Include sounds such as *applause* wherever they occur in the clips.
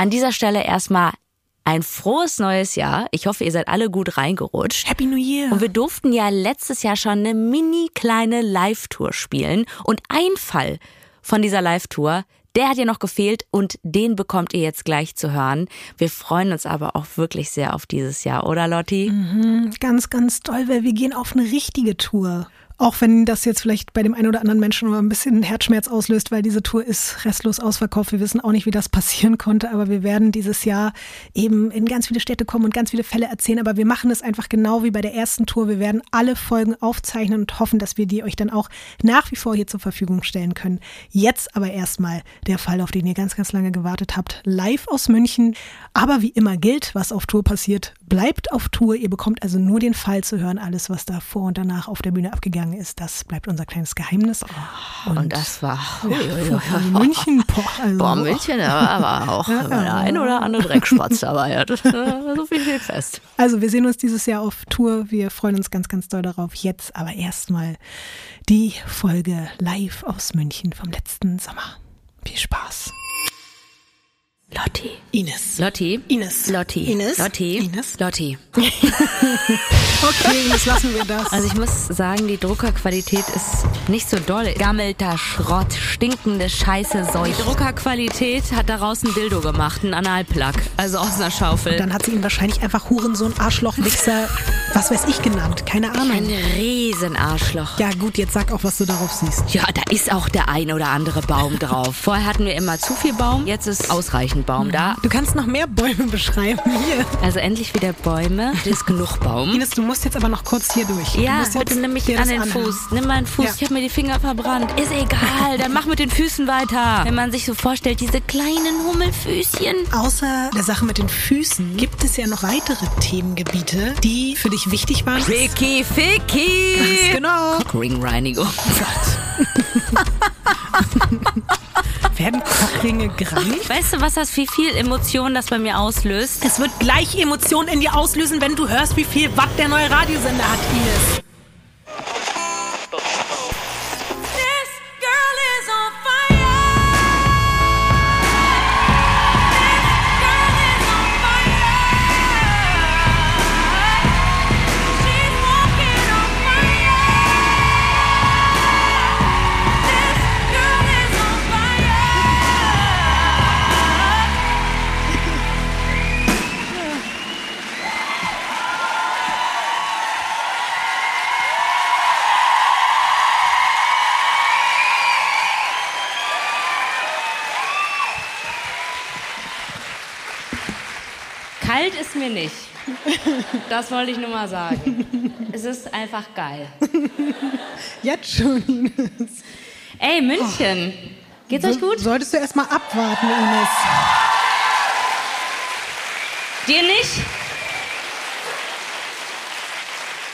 An dieser Stelle erstmal ein frohes neues Jahr. Ich hoffe, ihr seid alle gut reingerutscht. Happy New Year. Und wir durften ja letztes Jahr schon eine mini kleine Live-Tour spielen. Und ein Fall von dieser Live-Tour, der hat ja noch gefehlt und den bekommt ihr jetzt gleich zu hören. Wir freuen uns aber auch wirklich sehr auf dieses Jahr, oder Lotti? Mhm, ganz, ganz toll, weil wir gehen auf eine richtige Tour. Auch wenn das jetzt vielleicht bei dem einen oder anderen Menschen ein bisschen Herzschmerz auslöst, weil diese Tour ist restlos ausverkauft. Wir wissen auch nicht, wie das *laughs* passieren konnte, aber wir werden dieses Jahr eben in ganz viele Städte kommen und ganz viele Fälle erzählen. Aber wir machen es einfach genau wie bei der ersten Tour. Wir werden alle Folgen aufzeichnen und hoffen, dass wir die euch dann auch nach wie vor hier zur Verfügung stellen können. Jetzt aber erstmal der Fall, auf den ihr ganz, ganz lange gewartet habt. Live aus München. Aber wie immer gilt, was auf Tour passiert, bleibt auf Tour. Ihr bekommt also nur den Fall zu hören. Alles, was da vor und danach auf der Bühne abgegangen gegangen ist, das bleibt unser kleines Geheimnis. Und, und das war ja, München. Boah, also, boah, München, da war auch ja, der ein oder andere Dreckspatz dabei. Das, so viel steht fest. Also wir sehen uns dieses Jahr auf Tour. Wir freuen uns ganz, ganz doll darauf. Jetzt aber erstmal die Folge live aus München vom letzten Sommer. Viel Spaß. Lotti. Ines. Lotti. Ines. Lotti. Ines. Lotti. Ines. Lotti. *laughs* okay, Ines, lassen wir das. Also ich muss sagen, die Druckerqualität ist nicht so doll. Gammelter Schrott, stinkende Scheiße, Seuch. Die Druckerqualität hat daraus ein Dildo gemacht, ein Analplug. Also aus einer Schaufel. Und dann hat sie ihn wahrscheinlich einfach Hurensohn, Arschloch, Wichser, was weiß ich genannt. Keine Ahnung. Ein Riesenarschloch. Ja gut, jetzt sag auch, was du darauf siehst. Ja, da ist auch der ein oder andere Baum drauf. Vorher hatten wir immer zu viel Baum, jetzt ist ausreichend Baum da. Du kannst noch mehr Bäume beschreiben hier. Also endlich wieder Bäume. *laughs* Das ist genug Baum. Ines, du musst jetzt aber noch kurz hier durch. Ja, bitte nimm mich an den Fuß. Nimm meinen Fuß. Ja. Ich habe mir die Finger verbrannt. Ist egal, dann mach mit den Füßen weiter. Wenn man sich so vorstellt, diese kleinen Hummelfüßchen. Außer der Sache mit den Füßen gibt es ja noch weitere Themengebiete, die für dich wichtig waren. Ficky, Ficky. Ganz genau. Cockringreinigung. Oh *laughs* Gott. *laughs* Werden Cockringe greif? Weißt du, was das, wie viel Emotionen das bei mir auslöst? Es wird gleich Emotionen in dir auslösen, wenn du hörst, wie viel Watt der neue Radiosender hat, Ines. Kalt ist mir nicht. Das wollte ich nur mal sagen. Es ist einfach geil. Jetzt schon. Ey, München. Geht's so, euch gut? Solltest du erst mal abwarten, Ines. Dir nicht?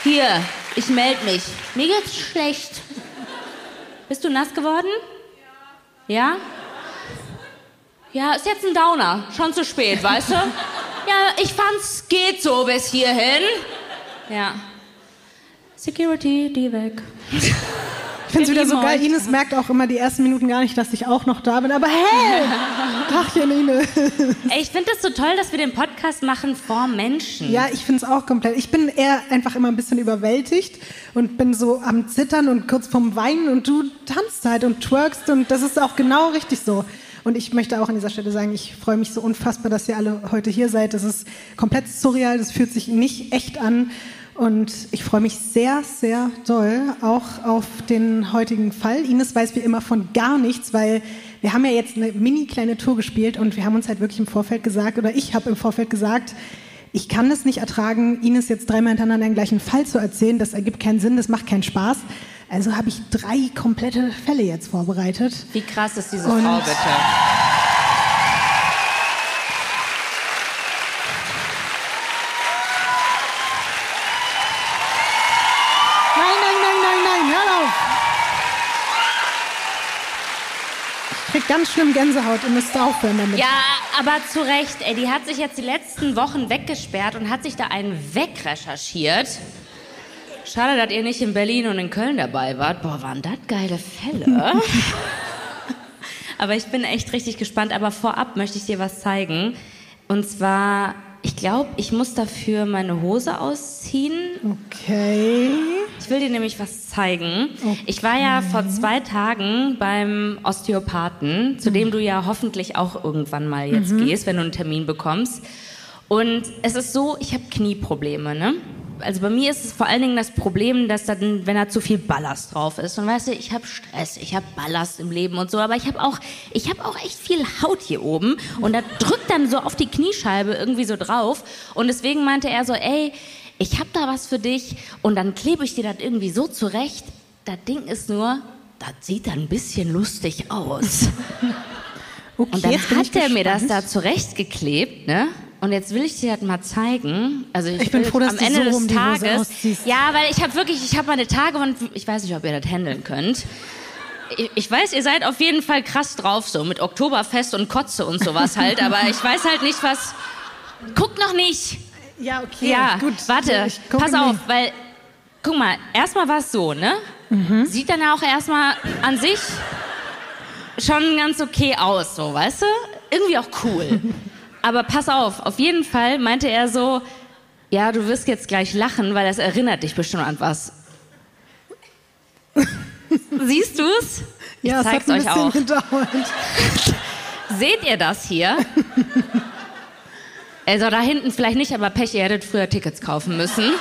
Hier, ich melde mich. Mir geht's schlecht. Bist du nass geworden? Ja. Ja? Ja, ist jetzt ein Downer. Schon zu spät, weißt du? Ja, ich fand's geht so bis hierhin. Ja. Security, die weg. Ich finde es wieder so geil. Ines merkt auch immer die ersten Minuten gar nicht, dass ich auch noch da bin. Aber hey! *laughs* Tachchen, Ines. Ey, ich finde das so toll, dass wir den Podcast machen vor Menschen. Ja, ich finde es auch komplett. Ich bin eher einfach immer ein bisschen überwältigt und bin so am Zittern und kurz vorm Weinen und du tanzt halt und twerkst und das ist auch genau richtig so. Und ich möchte auch an dieser Stelle sagen, ich freue mich so unfassbar, dass ihr alle heute hier seid. Das ist komplett surreal, das fühlt sich nicht echt an. Und ich freue mich sehr, sehr doll auch auf den heutigen Fall. Ines weiß wie immer von gar nichts, weil wir haben ja jetzt eine mini kleine Tour gespielt und wir haben uns halt wirklich im Vorfeld gesagt, oder ich habe im Vorfeld gesagt, ich kann es nicht ertragen, Ines jetzt dreimal hintereinander den gleichen Fall zu erzählen. Das ergibt keinen Sinn, das macht keinen Spaß. Also habe ich drei komplette Fälle jetzt vorbereitet. Wie krass ist diese Und Frau bitte? Nein, nein, nein, nein, nein, hör auf! Ich krieg ganz schlimm Gänsehaut, ihr müsst aufhören damit. Ja, aber zu Recht, ey, die hat sich jetzt die letzten Wochen weggesperrt und hat sich da einen wegrecherchiert. Schade, dass ihr nicht in Berlin und in Köln dabei wart. Boah, waren das geile Fälle. *laughs* Aber ich bin echt richtig gespannt. Aber vorab möchte ich dir was zeigen. Und zwar, ich glaube, ich muss dafür meine Hose ausziehen. Okay. Ich will dir nämlich was zeigen. Okay. Ich war ja vor zwei Tagen beim Osteopathen, zu dem du ja hoffentlich auch irgendwann mal jetzt mhm. gehst, wenn du einen Termin bekommst. Und es ist so, ich habe Knieprobleme, ne? Also bei mir ist es vor allen Dingen das Problem, dass dann, wenn da zu viel Ballast drauf ist. Und weißt du, ich habe Stress, ich habe Ballast im Leben und so, aber ich habe auch, ich habe auch echt viel Haut hier oben und da drückt dann so auf die Kniescheibe irgendwie so drauf. Und deswegen meinte er so, ey, ich habe da was für dich und dann klebe ich dir das irgendwie so zurecht. Das Ding ist nur, das sieht dann ein bisschen lustig aus. *laughs* Okay, und dann hat er mir das da zurechtgeklebt, ne? Und jetzt will ich dir das mal zeigen. Also ich, ich bin froh, dass am Ende so des Tages. Ja, weil ich habe wirklich, ich habe meine Tage und ich weiß nicht, ob ihr das handeln könnt. Ich, ich weiß, ihr seid auf jeden Fall krass drauf, so mit Oktoberfest und Kotze und sowas halt, aber ich weiß halt nicht, was. Guck noch nicht! Ja, okay. Ja, gut. Warte, pass auf, nicht. weil, guck mal, erstmal war es so, ne? Mhm. Sieht dann ja auch erstmal an sich schon ganz okay aus, so, weißt du? Irgendwie auch cool. *laughs* Aber pass auf, auf jeden Fall meinte er so, ja, du wirst jetzt gleich lachen, weil das erinnert dich bestimmt an was. *laughs* Siehst du's? Ich ja, zeig's euch auch. Gedauert. *laughs* Seht ihr das hier? *laughs* Also da hinten vielleicht nicht, aber Pech, ihr hättet früher Tickets kaufen müssen.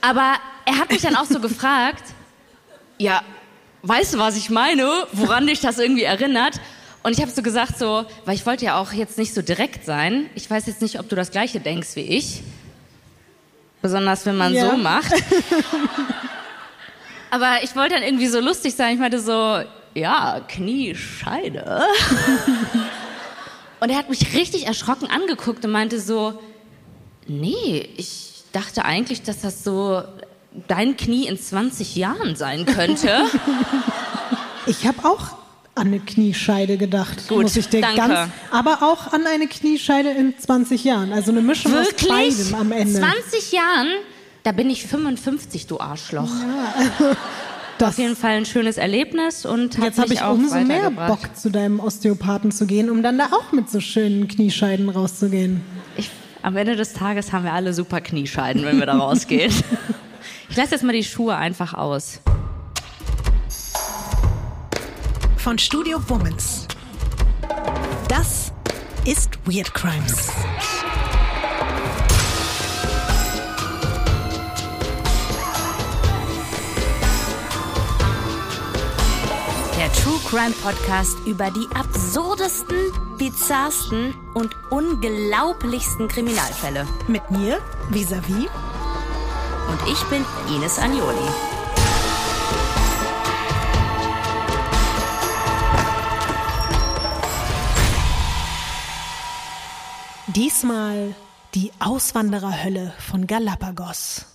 Aber er hat mich dann auch so gefragt, ja, weißt du, was ich meine? Woran dich das irgendwie erinnert? Und ich habe so gesagt, so, weil ich wollte ja auch jetzt nicht so direkt sein. Ich weiß jetzt nicht, ob du das Gleiche denkst wie ich. Besonders wenn man ja. so macht. *laughs* Aber ich wollte dann irgendwie so lustig sein. Ich meinte so, ja, Kniescheide. *laughs* und er hat mich richtig erschrocken angeguckt und meinte so, nee, ich dachte eigentlich, dass das so dein Knie in 20 Jahren sein könnte. *laughs* Ich habe auch an eine Kniescheide gedacht. Gut, muss ich dir danke. Ganz, aber auch an eine Kniescheide in 20 Jahren. Also eine Mischung Wirklich? aus beidem am Ende. 20 Jahren? Da bin ich 55, du Arschloch. Ja, also *laughs* das Auf jeden Fall ein schönes Erlebnis und jetzt habe ich umso mehr Bock zu deinem Osteopathen zu gehen, um dann da auch mit so schönen Kniescheiden rauszugehen. Ich, am Ende des Tages haben wir alle super Kniescheiden, wenn wir da rausgehen. *laughs* ich lasse jetzt mal die Schuhe einfach aus von Studio Womans. Das ist Weird Crimes. Der True Crime Podcast über die absurdesten, bizarrsten und unglaublichsten Kriminalfälle. Mit mir, Visavi. Und ich bin Ines Agnoli. Diesmal die Auswandererhölle von Galapagos.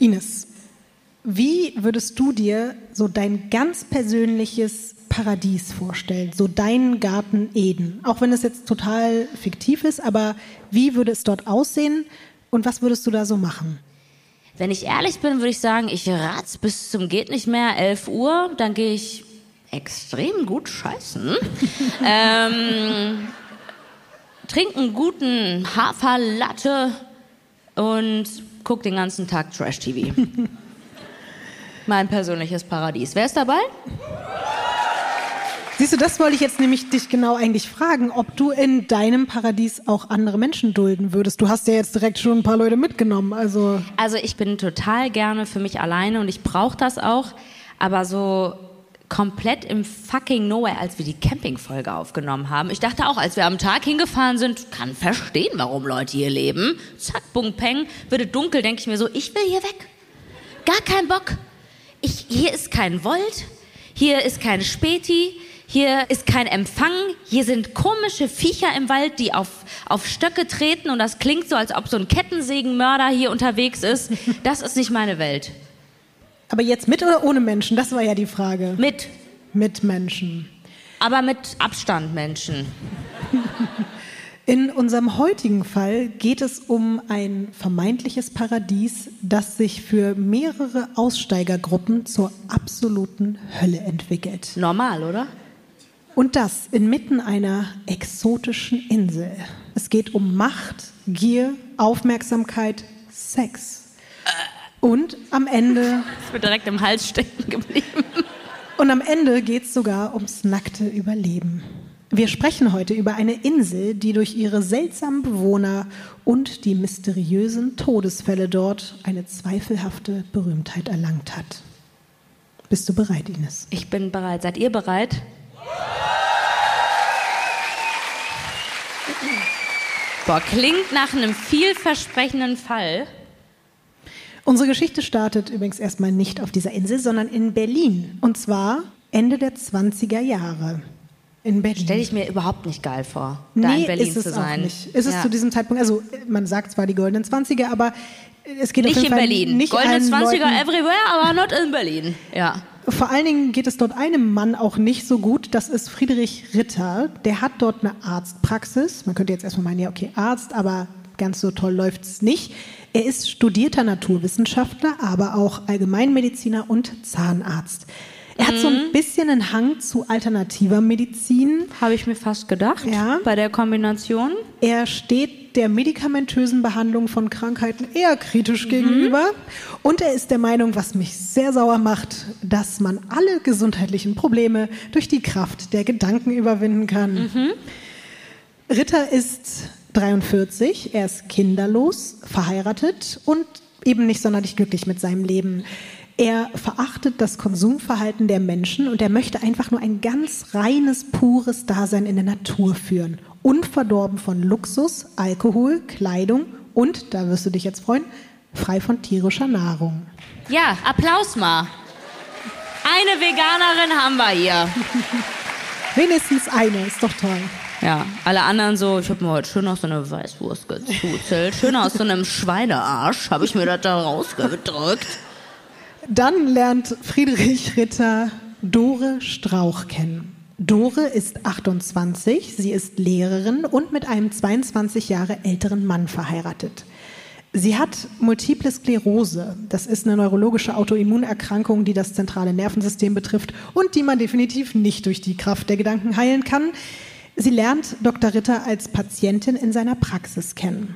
Ines, wie würdest du dir so dein ganz persönliches Paradies vorstellen? So deinen Garten Eden? Auch wenn es jetzt total fiktiv ist, aber wie würde es dort aussehen und was würdest du da so machen? Wenn ich ehrlich bin, würde ich sagen, ich ratz bis zum geht nicht mehr 11 Uhr, dann gehe ich extrem gut scheißen. *laughs* ähm, trinke einen guten Haferlatte und gucke den ganzen Tag Trash-TV. *laughs* mein persönliches Paradies. Wer ist dabei? Siehst du, das wollte ich jetzt nämlich dich genau eigentlich fragen, ob du in deinem Paradies auch andere Menschen dulden würdest. Du hast ja jetzt direkt schon ein paar Leute mitgenommen, also. Also ich bin total gerne für mich alleine und ich brauche das auch, aber so komplett im fucking Nowhere, als wir die Campingfolge aufgenommen haben. Ich dachte auch, als wir am Tag hingefahren sind, kann verstehen, warum Leute hier leben. Zack, bung, peng, würde dunkel, denke ich mir so, ich will hier weg. Gar kein Bock. Ich, hier ist kein Volt, hier ist kein Späti, hier ist kein Empfang, hier sind komische Viecher im Wald, die auf, auf Stöcke treten und das klingt so, als ob so ein Kettensägenmörder hier unterwegs ist. Das ist nicht meine Welt. Aber jetzt mit oder ohne Menschen? Das war ja die Frage. Mit. Mit Menschen. Aber mit Abstand Menschen. *laughs* In unserem heutigen Fall geht es um ein vermeintliches Paradies, das sich für mehrere Aussteigergruppen zur absoluten Hölle entwickelt. Normal, oder? Und das inmitten einer exotischen Insel. Es geht um Macht, Gier, Aufmerksamkeit, Sex. Und am Ende. Ist mir direkt im Hals stecken geblieben. Und am Ende geht es sogar ums nackte Überleben. Wir sprechen heute über eine Insel, die durch ihre seltsamen Bewohner und die mysteriösen Todesfälle dort eine zweifelhafte Berühmtheit erlangt hat. Bist du bereit, Ines? Ich bin bereit. Seid ihr bereit? Boah, klingt nach einem vielversprechenden Fall. Unsere Geschichte startet übrigens erstmal nicht auf dieser Insel, sondern in Berlin. Und zwar Ende der 20er Jahre. In Berlin. Stelle ich mir überhaupt nicht geil vor, da nee, in Berlin ist es zu sein. Auch nicht. Ist es Ja. zu diesem Zeitpunkt, also man sagt zwar die goldenen 20er, aber es geht auf Nicht jeden in Fall Berlin. Nicht Goldene allen 20er Leuten, everywhere, aber not in Berlin. Ja. Vor allen Dingen geht es dort einem Mann auch nicht so gut. Das ist Friedrich Ritter. Der hat dort eine Arztpraxis. Man könnte jetzt erstmal meinen, ja, okay, Arzt, aber ganz so toll läuft es nicht. Er ist studierter Naturwissenschaftler, aber auch Allgemeinmediziner und Zahnarzt. Er hat so Mhm. ein bisschen einen Hang zu alternativer Medizin. Habe ich mir fast gedacht. Ja. Bei der Kombination. Er steht der medikamentösen Behandlung von Krankheiten eher kritisch gegenüber. Und er ist der Meinung, was mich sehr sauer macht, dass man alle gesundheitlichen Probleme durch die Kraft der Gedanken überwinden kann. Ritter ist 43, er ist kinderlos, verheiratet und eben nicht sonderlich glücklich mit seinem Leben. Er verachtet das Konsumverhalten der Menschen und er möchte einfach nur ein ganz reines, pures Dasein in der Natur führen. Unverdorben von Luxus, Alkohol, Kleidung und, da wirst du dich jetzt freuen, frei von tierischer Nahrung. Ja, Applaus mal. Eine Veganerin haben wir hier. *laughs* Wenigstens eine, ist doch toll. Ja, alle anderen so, ich habe mir heute schön aus so einer Weißwurst gezuzelt. Schön aus so einem Schweinearsch habe ich mir das da rausgedrückt. Dann lernt Friedrich Ritter Dore Strauch kennen. Dore ist 28, sie ist Lehrerin und mit einem 22 Jahre älteren Mann verheiratet. Sie hat Multiple Sklerose. Das ist eine neurologische Autoimmunerkrankung, die das zentrale Nervensystem betrifft und die man definitiv nicht durch die Kraft der Gedanken heilen kann. Sie lernt Dr. Ritter als Patientin in seiner Praxis kennen.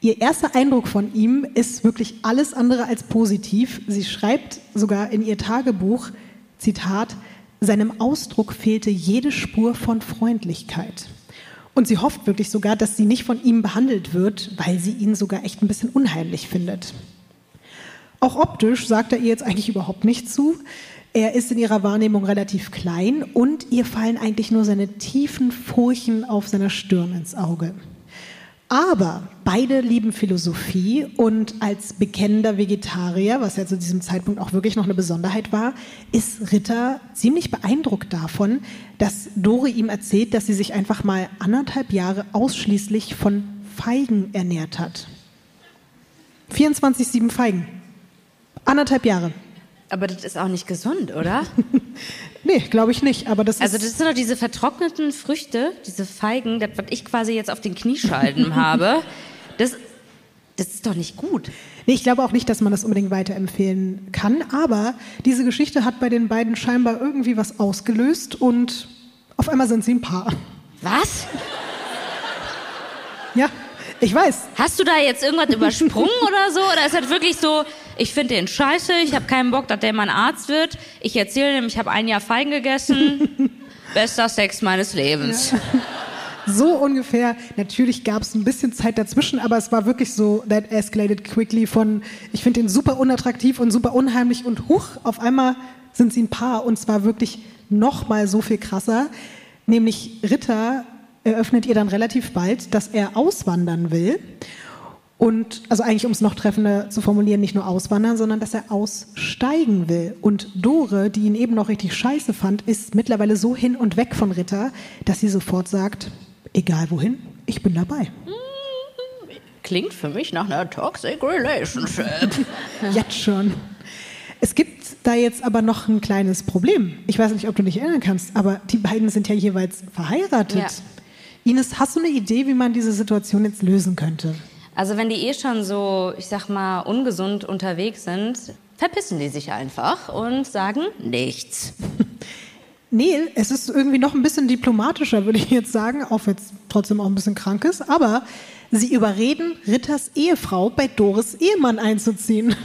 Ihr erster Eindruck von ihm ist wirklich alles andere als positiv. Sie schreibt sogar in ihr Tagebuch, Zitat, seinem Ausdruck fehlte jede Spur von Freundlichkeit. Und sie hofft wirklich sogar, dass sie nicht von ihm behandelt wird, weil sie ihn sogar echt ein bisschen unheimlich findet. Auch optisch sagt er ihr jetzt eigentlich überhaupt nicht zu. Er ist in ihrer Wahrnehmung relativ klein und ihr fallen eigentlich nur seine tiefen Furchen auf seiner Stirn ins Auge. Aber beide lieben Philosophie und als bekennender Vegetarier, was ja zu diesem Zeitpunkt auch wirklich noch eine Besonderheit war, ist Ritter ziemlich beeindruckt davon, dass Dore ihm erzählt, dass sie sich einfach mal anderthalb Jahre ausschließlich von Feigen ernährt hat. 24-7 Feigen. Anderthalb Jahre. Aber das ist auch nicht gesund, oder? *laughs* Nee, glaube ich nicht. Aber das Also das sind doch diese vertrockneten Früchte, diese Feigen, das, was ich quasi jetzt auf den Knieschalten *laughs* habe. Das, das ist doch nicht gut. Nee, ich glaube auch nicht, dass man das unbedingt weiterempfehlen kann, aber diese Geschichte hat bei den beiden scheinbar irgendwie was ausgelöst und auf einmal sind sie ein Paar. Was? Ja, ich weiß. Hast du da jetzt irgendwas *laughs* übersprungen oder so? Oder ist das wirklich so, ich finde den scheiße, ich habe keinen Bock, dass der mein Arzt wird. Ich erzähle ihm, ich habe ein Jahr Feigen gegessen. *laughs* Bester Sex meines Lebens. So ungefähr. Natürlich gab es ein bisschen Zeit dazwischen, aber es war wirklich so, that escalated quickly von, ich finde ihn super unattraktiv und super unheimlich und huch, auf einmal sind sie ein Paar und zwar wirklich noch mal so viel krasser. Nämlich Ritter eröffnet ihr dann relativ bald, dass er auswandern will. Und also eigentlich, um es noch treffender zu formulieren, nicht nur auswandern, sondern dass er aussteigen will. Und Dore, die ihn eben noch richtig scheiße fand, ist mittlerweile so hin und weg von Ritter, dass sie sofort sagt, egal wohin, ich bin dabei. Klingt für mich nach einer toxic relationship. *laughs* Jetzt schon. Es gibt da jetzt aber noch ein kleines Problem. Ich weiß nicht, ob du dich erinnern kannst, aber die beiden sind ja jeweils verheiratet. Ja. Ines, hast du eine Idee, wie man diese Situation jetzt lösen könnte? Also wenn die eh schon so, ich sag mal, ungesund unterwegs sind, verpissen die sich einfach und sagen nichts. *laughs* Nee, es ist irgendwie noch ein bisschen diplomatischer, würde ich jetzt sagen, auch wenn es trotzdem auch ein bisschen krank ist. Aber sie überreden Ritters Ehefrau bei Doris Ehemann einzuziehen. *laughs*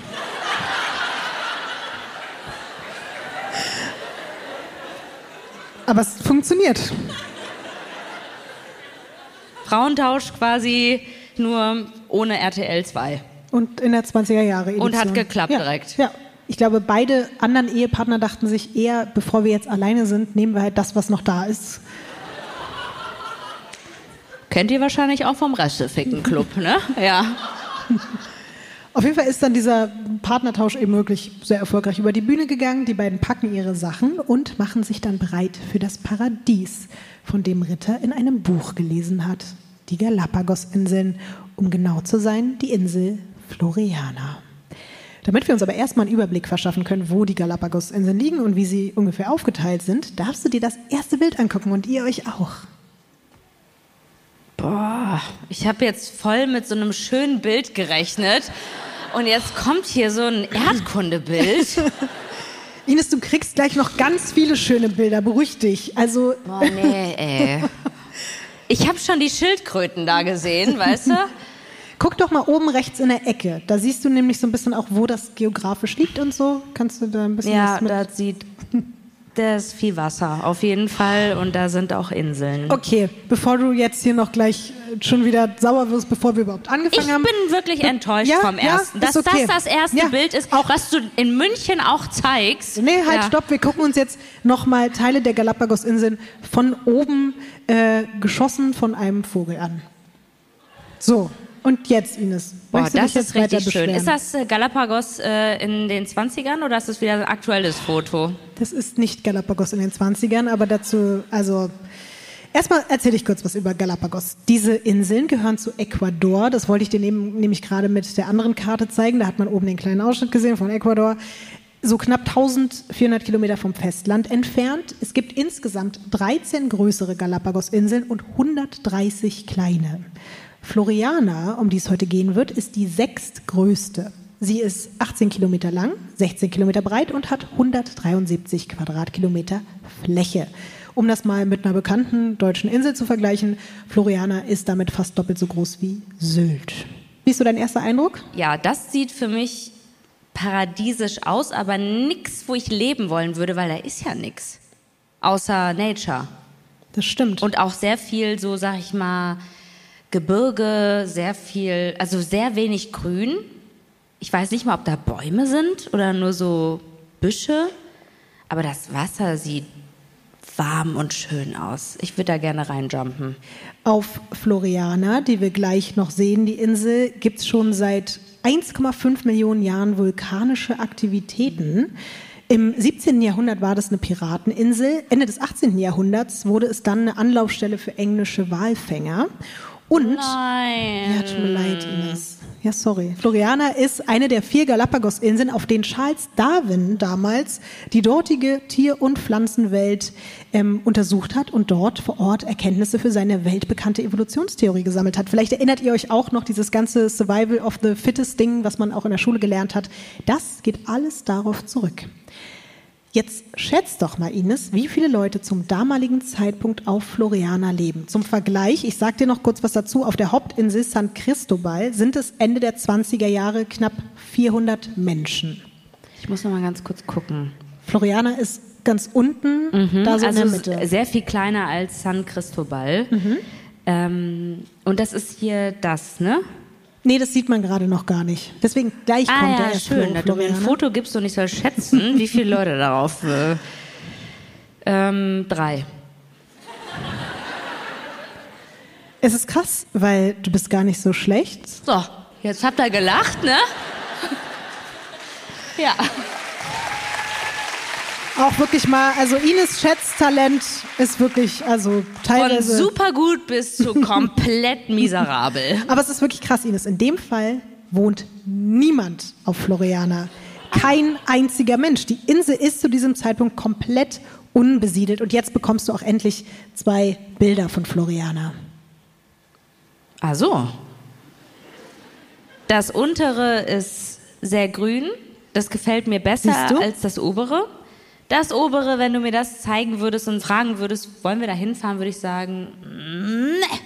Aber es funktioniert. Frauentausch quasi nur ohne RTL 2. Und in der 20er Jahre Edition. Und hat geklappt ja. direkt. Ja. Ich glaube, beide anderen Ehepartner dachten sich eher, bevor wir jetzt alleine sind, nehmen wir halt das, was noch da ist. Kennt ihr wahrscheinlich auch vom Resteficken-Club, ne? Ja. *laughs* Auf jeden Fall ist dann dieser Partnertausch eben wirklich sehr erfolgreich über die Bühne gegangen. Die beiden packen ihre Sachen und machen sich dann bereit für das Paradies, von dem Ritter in einem Buch gelesen hat. Die Galapagos-Inseln, um genau zu sein, die Insel Floriana. Damit wir uns aber erstmal einen Überblick verschaffen können, wo die Galapagos-Inseln liegen und wie sie ungefähr aufgeteilt sind, darfst du dir das erste Bild angucken und ihr euch auch. Boah, ich habe jetzt voll mit so einem schönen Bild gerechnet. Und jetzt kommt hier so ein Erdkundebild. *laughs* Ines, du kriegst gleich noch ganz viele schöne Bilder, beruhig dich. Also. Boah, nee, ey. Ich habe schon die Schildkröten da gesehen, weißt du? *laughs* Guck doch mal oben rechts in der Ecke. Da siehst du nämlich so ein bisschen auch, wo das geografisch liegt und so. Kannst du da ein bisschen Ja, was mit? da sieht. Da ist viel Wasser, auf jeden Fall. Und da sind auch Inseln. Okay, bevor du jetzt hier noch gleich äh, schon wieder sauer wirst, bevor wir überhaupt angefangen Ich haben. bin wirklich enttäuscht Ja, vom ja, ersten. ist Dass okay. das das erste Ja, Bild ist, auch- was du in München auch zeigst. Nee, halt, Ja. stopp. Wir gucken uns jetzt nochmal Teile der Galapagos-Inseln von oben äh, geschossen von einem Vogel an. So, und jetzt, Ines. Boah, das dich jetzt ist richtig schön. Ist das äh, Galapagos äh, in den 20ern oder ist das wieder ein aktuelles Foto? Das ist nicht Galapagos in den 20ern, aber dazu, also erstmal erzähle ich kurz was über Galapagos. Diese Inseln gehören zu Ecuador. Das wollte ich dir neben, nämlich gerade mit der anderen Karte zeigen. Da hat man oben den kleinen Ausschnitt gesehen von Ecuador. So knapp 1400 Kilometer vom Festland entfernt. Es gibt insgesamt 13 größere Galapagos-Inseln und 130 kleine. Floriana, um die es heute gehen wird, ist die sechstgrößte. Sie ist 18 Kilometer lang, 16 Kilometer breit und hat 173 Quadratkilometer Fläche. Um das mal mit einer bekannten deutschen Insel zu vergleichen, Floriana ist damit fast doppelt so groß wie Sylt. Wie ist so dein erster Eindruck? Ja, das sieht für mich paradiesisch aus, aber nix, wo ich leben wollen würde, weil da ist ja nix. Außer Nature. Das stimmt. Und auch sehr viel, so sag ich mal, Gebirge, sehr viel, also sehr wenig Grün. Ich weiß nicht mal, ob da Bäume sind oder nur so Büsche. Aber das Wasser sieht warm und schön aus. Ich würde da gerne reinjumpen. Auf Floriana, die wir gleich noch sehen, die Insel, gibt es schon seit 1,5 Millionen Jahren vulkanische Aktivitäten. Im 17. Jahrhundert war das eine Pirateninsel. Ende des 18. Jahrhunderts wurde es dann eine Anlaufstelle für englische Walfänger. Und Nein. ja, tut mir leid, Ines. Ja, sorry. Floriana ist eine der vier Galapagos-Inseln, auf denen Charles Darwin damals die dortige Tier- und Pflanzenwelt ähm, untersucht hat und dort vor Ort Erkenntnisse für seine weltbekannte Evolutionstheorie gesammelt hat. Vielleicht erinnert ihr euch auch noch dieses ganze Survival of the Fittest Ding, was man auch in der Schule gelernt hat. Das geht alles darauf zurück. Jetzt schätzt doch mal, Ines, wie viele Leute zum damaligen Zeitpunkt auf Floriana leben. Zum Vergleich, ich sag dir noch kurz was dazu, auf der Hauptinsel San Cristobal sind es Ende der 20er Jahre knapp 400 Menschen. Ich muss noch mal ganz kurz gucken. Floriana ist ganz unten, da so also in der Mitte. sehr viel kleiner als San Cristobal. Ähm, und das ist hier das, ne? Nee, das sieht man gerade noch gar nicht. Deswegen gleich Ah kommt ja, er erst schön, dass du mir ein. Foto gibst und ich soll schätzen, wie viele Leute darauf. Äh, ähm, drei. Es ist krass, weil du bist gar nicht so schlecht. So, jetzt habt ihr gelacht, ne? ja. Auch wirklich mal, also Ines Schätztalent ist wirklich, also Von teilweise. super gut bis zu komplett *laughs* miserabel. Aber es ist wirklich krass, Ines. In dem Fall wohnt niemand auf Floriana. Kein einziger Mensch. Die Insel ist zu diesem Zeitpunkt komplett unbesiedelt. Und jetzt bekommst du auch endlich zwei Bilder von Floriana. Ach so. Das untere ist sehr grün. Das gefällt mir besser als das obere. Das obere, wenn du mir das zeigen würdest und fragen würdest, wollen wir da hinfahren, würde ich sagen, nee.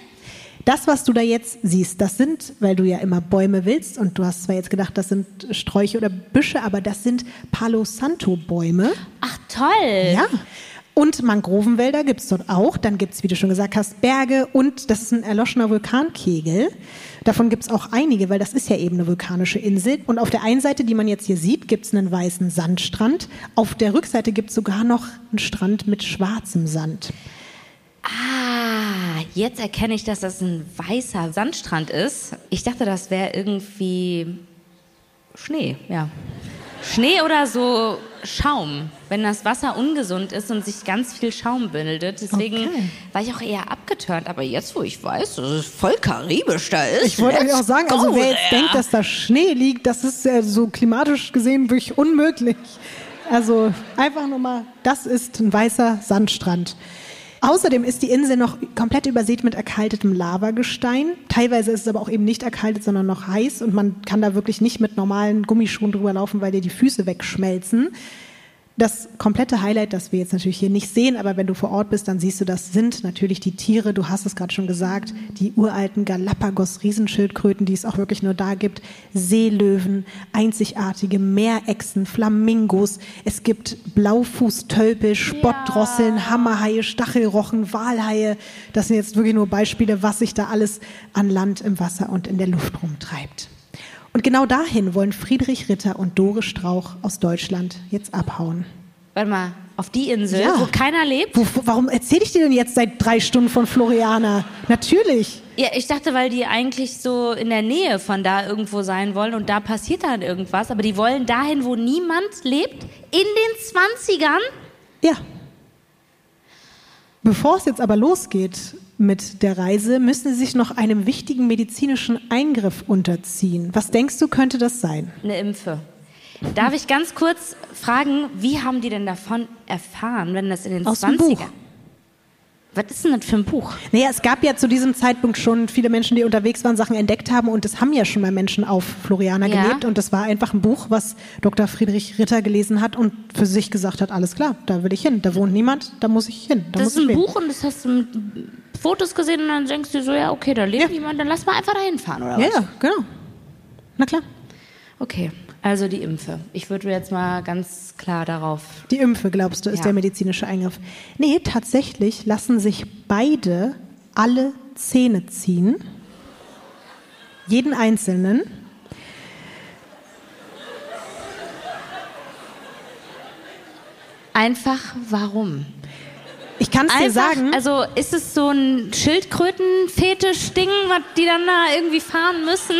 Das, was du da jetzt siehst, das sind, weil du ja immer Bäume willst und du hast zwar jetzt gedacht, das sind Sträuche oder Büsche, aber das sind Palo Santo Bäume. Ach toll. Ja. Und Mangrovenwälder gibt es dort auch. Dann gibt es, wie du schon gesagt hast, Berge und das ist ein erloschener Vulkankegel. Davon gibt es auch einige, weil das ist ja eben eine vulkanische Insel. Und auf der einen Seite, die man jetzt hier sieht, gibt es einen weißen Sandstrand. Auf der Rückseite gibt es sogar noch einen Strand mit schwarzem Sand. Ah, jetzt erkenne ich, dass das ein weißer Sandstrand ist. Ich dachte, das wäre irgendwie Schnee, ja. Schnee oder so Schaum, wenn das Wasser ungesund ist und sich ganz viel Schaum bildet. Deswegen Okay. war ich auch eher abgeturnt. Aber jetzt, wo ich weiß, dass es voll karibisch da ist. Ich wollte euch auch sagen, also wer jetzt there. denkt, dass da Schnee liegt, das ist ja so klimatisch gesehen wirklich unmöglich. Also einfach nur mal, das ist ein weißer Sandstrand. Außerdem ist die Insel noch komplett übersät mit erkaltetem Lavagestein. Teilweise ist es aber auch eben nicht erkaltet, sondern noch heiß und man kann da wirklich nicht mit normalen Gummischuhen drüber laufen, weil dir die Füße wegschmelzen. Das komplette Highlight, das wir jetzt natürlich hier nicht sehen, aber wenn du vor Ort bist, dann siehst du, das sind natürlich die Tiere. Du hast es gerade schon gesagt, die uralten Galapagos-Riesenschildkröten, die es auch wirklich nur da gibt. Seelöwen, einzigartige Meerechsen, Flamingos. Es gibt Blaufußtölpel, Spottdrosseln, Hammerhaie, Stachelrochen, Walhaie. Das sind jetzt wirklich nur Beispiele, was sich da alles an Land, im Wasser und in der Luft rumtreibt. Und genau dahin wollen Friedrich Ritter und Dore Strauch aus Deutschland jetzt abhauen. Warte mal, auf die Insel, Ja. wo keiner lebt? Wo, warum erzähle ich dir denn jetzt seit drei Stunden von Floriana? Natürlich. Ja, ich dachte, weil die eigentlich so in der Nähe von da irgendwo sein wollen und da passiert dann irgendwas. Aber die wollen dahin, wo niemand lebt, in den 20ern. Ja. Bevor es jetzt aber losgeht mit der Reise, müssen Sie sich noch einem wichtigen medizinischen Eingriff unterziehen. Was denkst du, könnte das sein? Eine Impfe. Darf ich ganz kurz fragen, wie haben die denn davon erfahren, wenn das in den Aus dem 20ern? Buch. Was ist denn das für ein Buch? Naja, es gab ja zu diesem Zeitpunkt schon viele Menschen, die unterwegs waren, Sachen entdeckt haben und es haben ja schon mal Menschen auf Floriana Ja. gelebt und das war einfach ein Buch, was Dr. Friedrich Ritter gelesen hat und für sich gesagt hat, alles klar, da will ich hin, da wohnt niemand, da muss ich hin. Da Das ist ein leben. Buch und das hast du mit Fotos gesehen und dann denkst du so, ja, okay, da lebt Ja. jemand, dann lass mal einfach dahin fahren, oder Ja, was? ja, genau. Na klar. Okay, also die Impfe. Ich würde jetzt mal ganz klar darauf. Die Impfe, glaubst du, ist Ja. der medizinische Eingriff? Nee, tatsächlich lassen sich beide alle Zähne ziehen. Jeden einzelnen. Einfach warum? Ich kann es dir sagen. also ist es so ein Schildkröten-Fetisch-Ding, was die dann da irgendwie fahren müssen?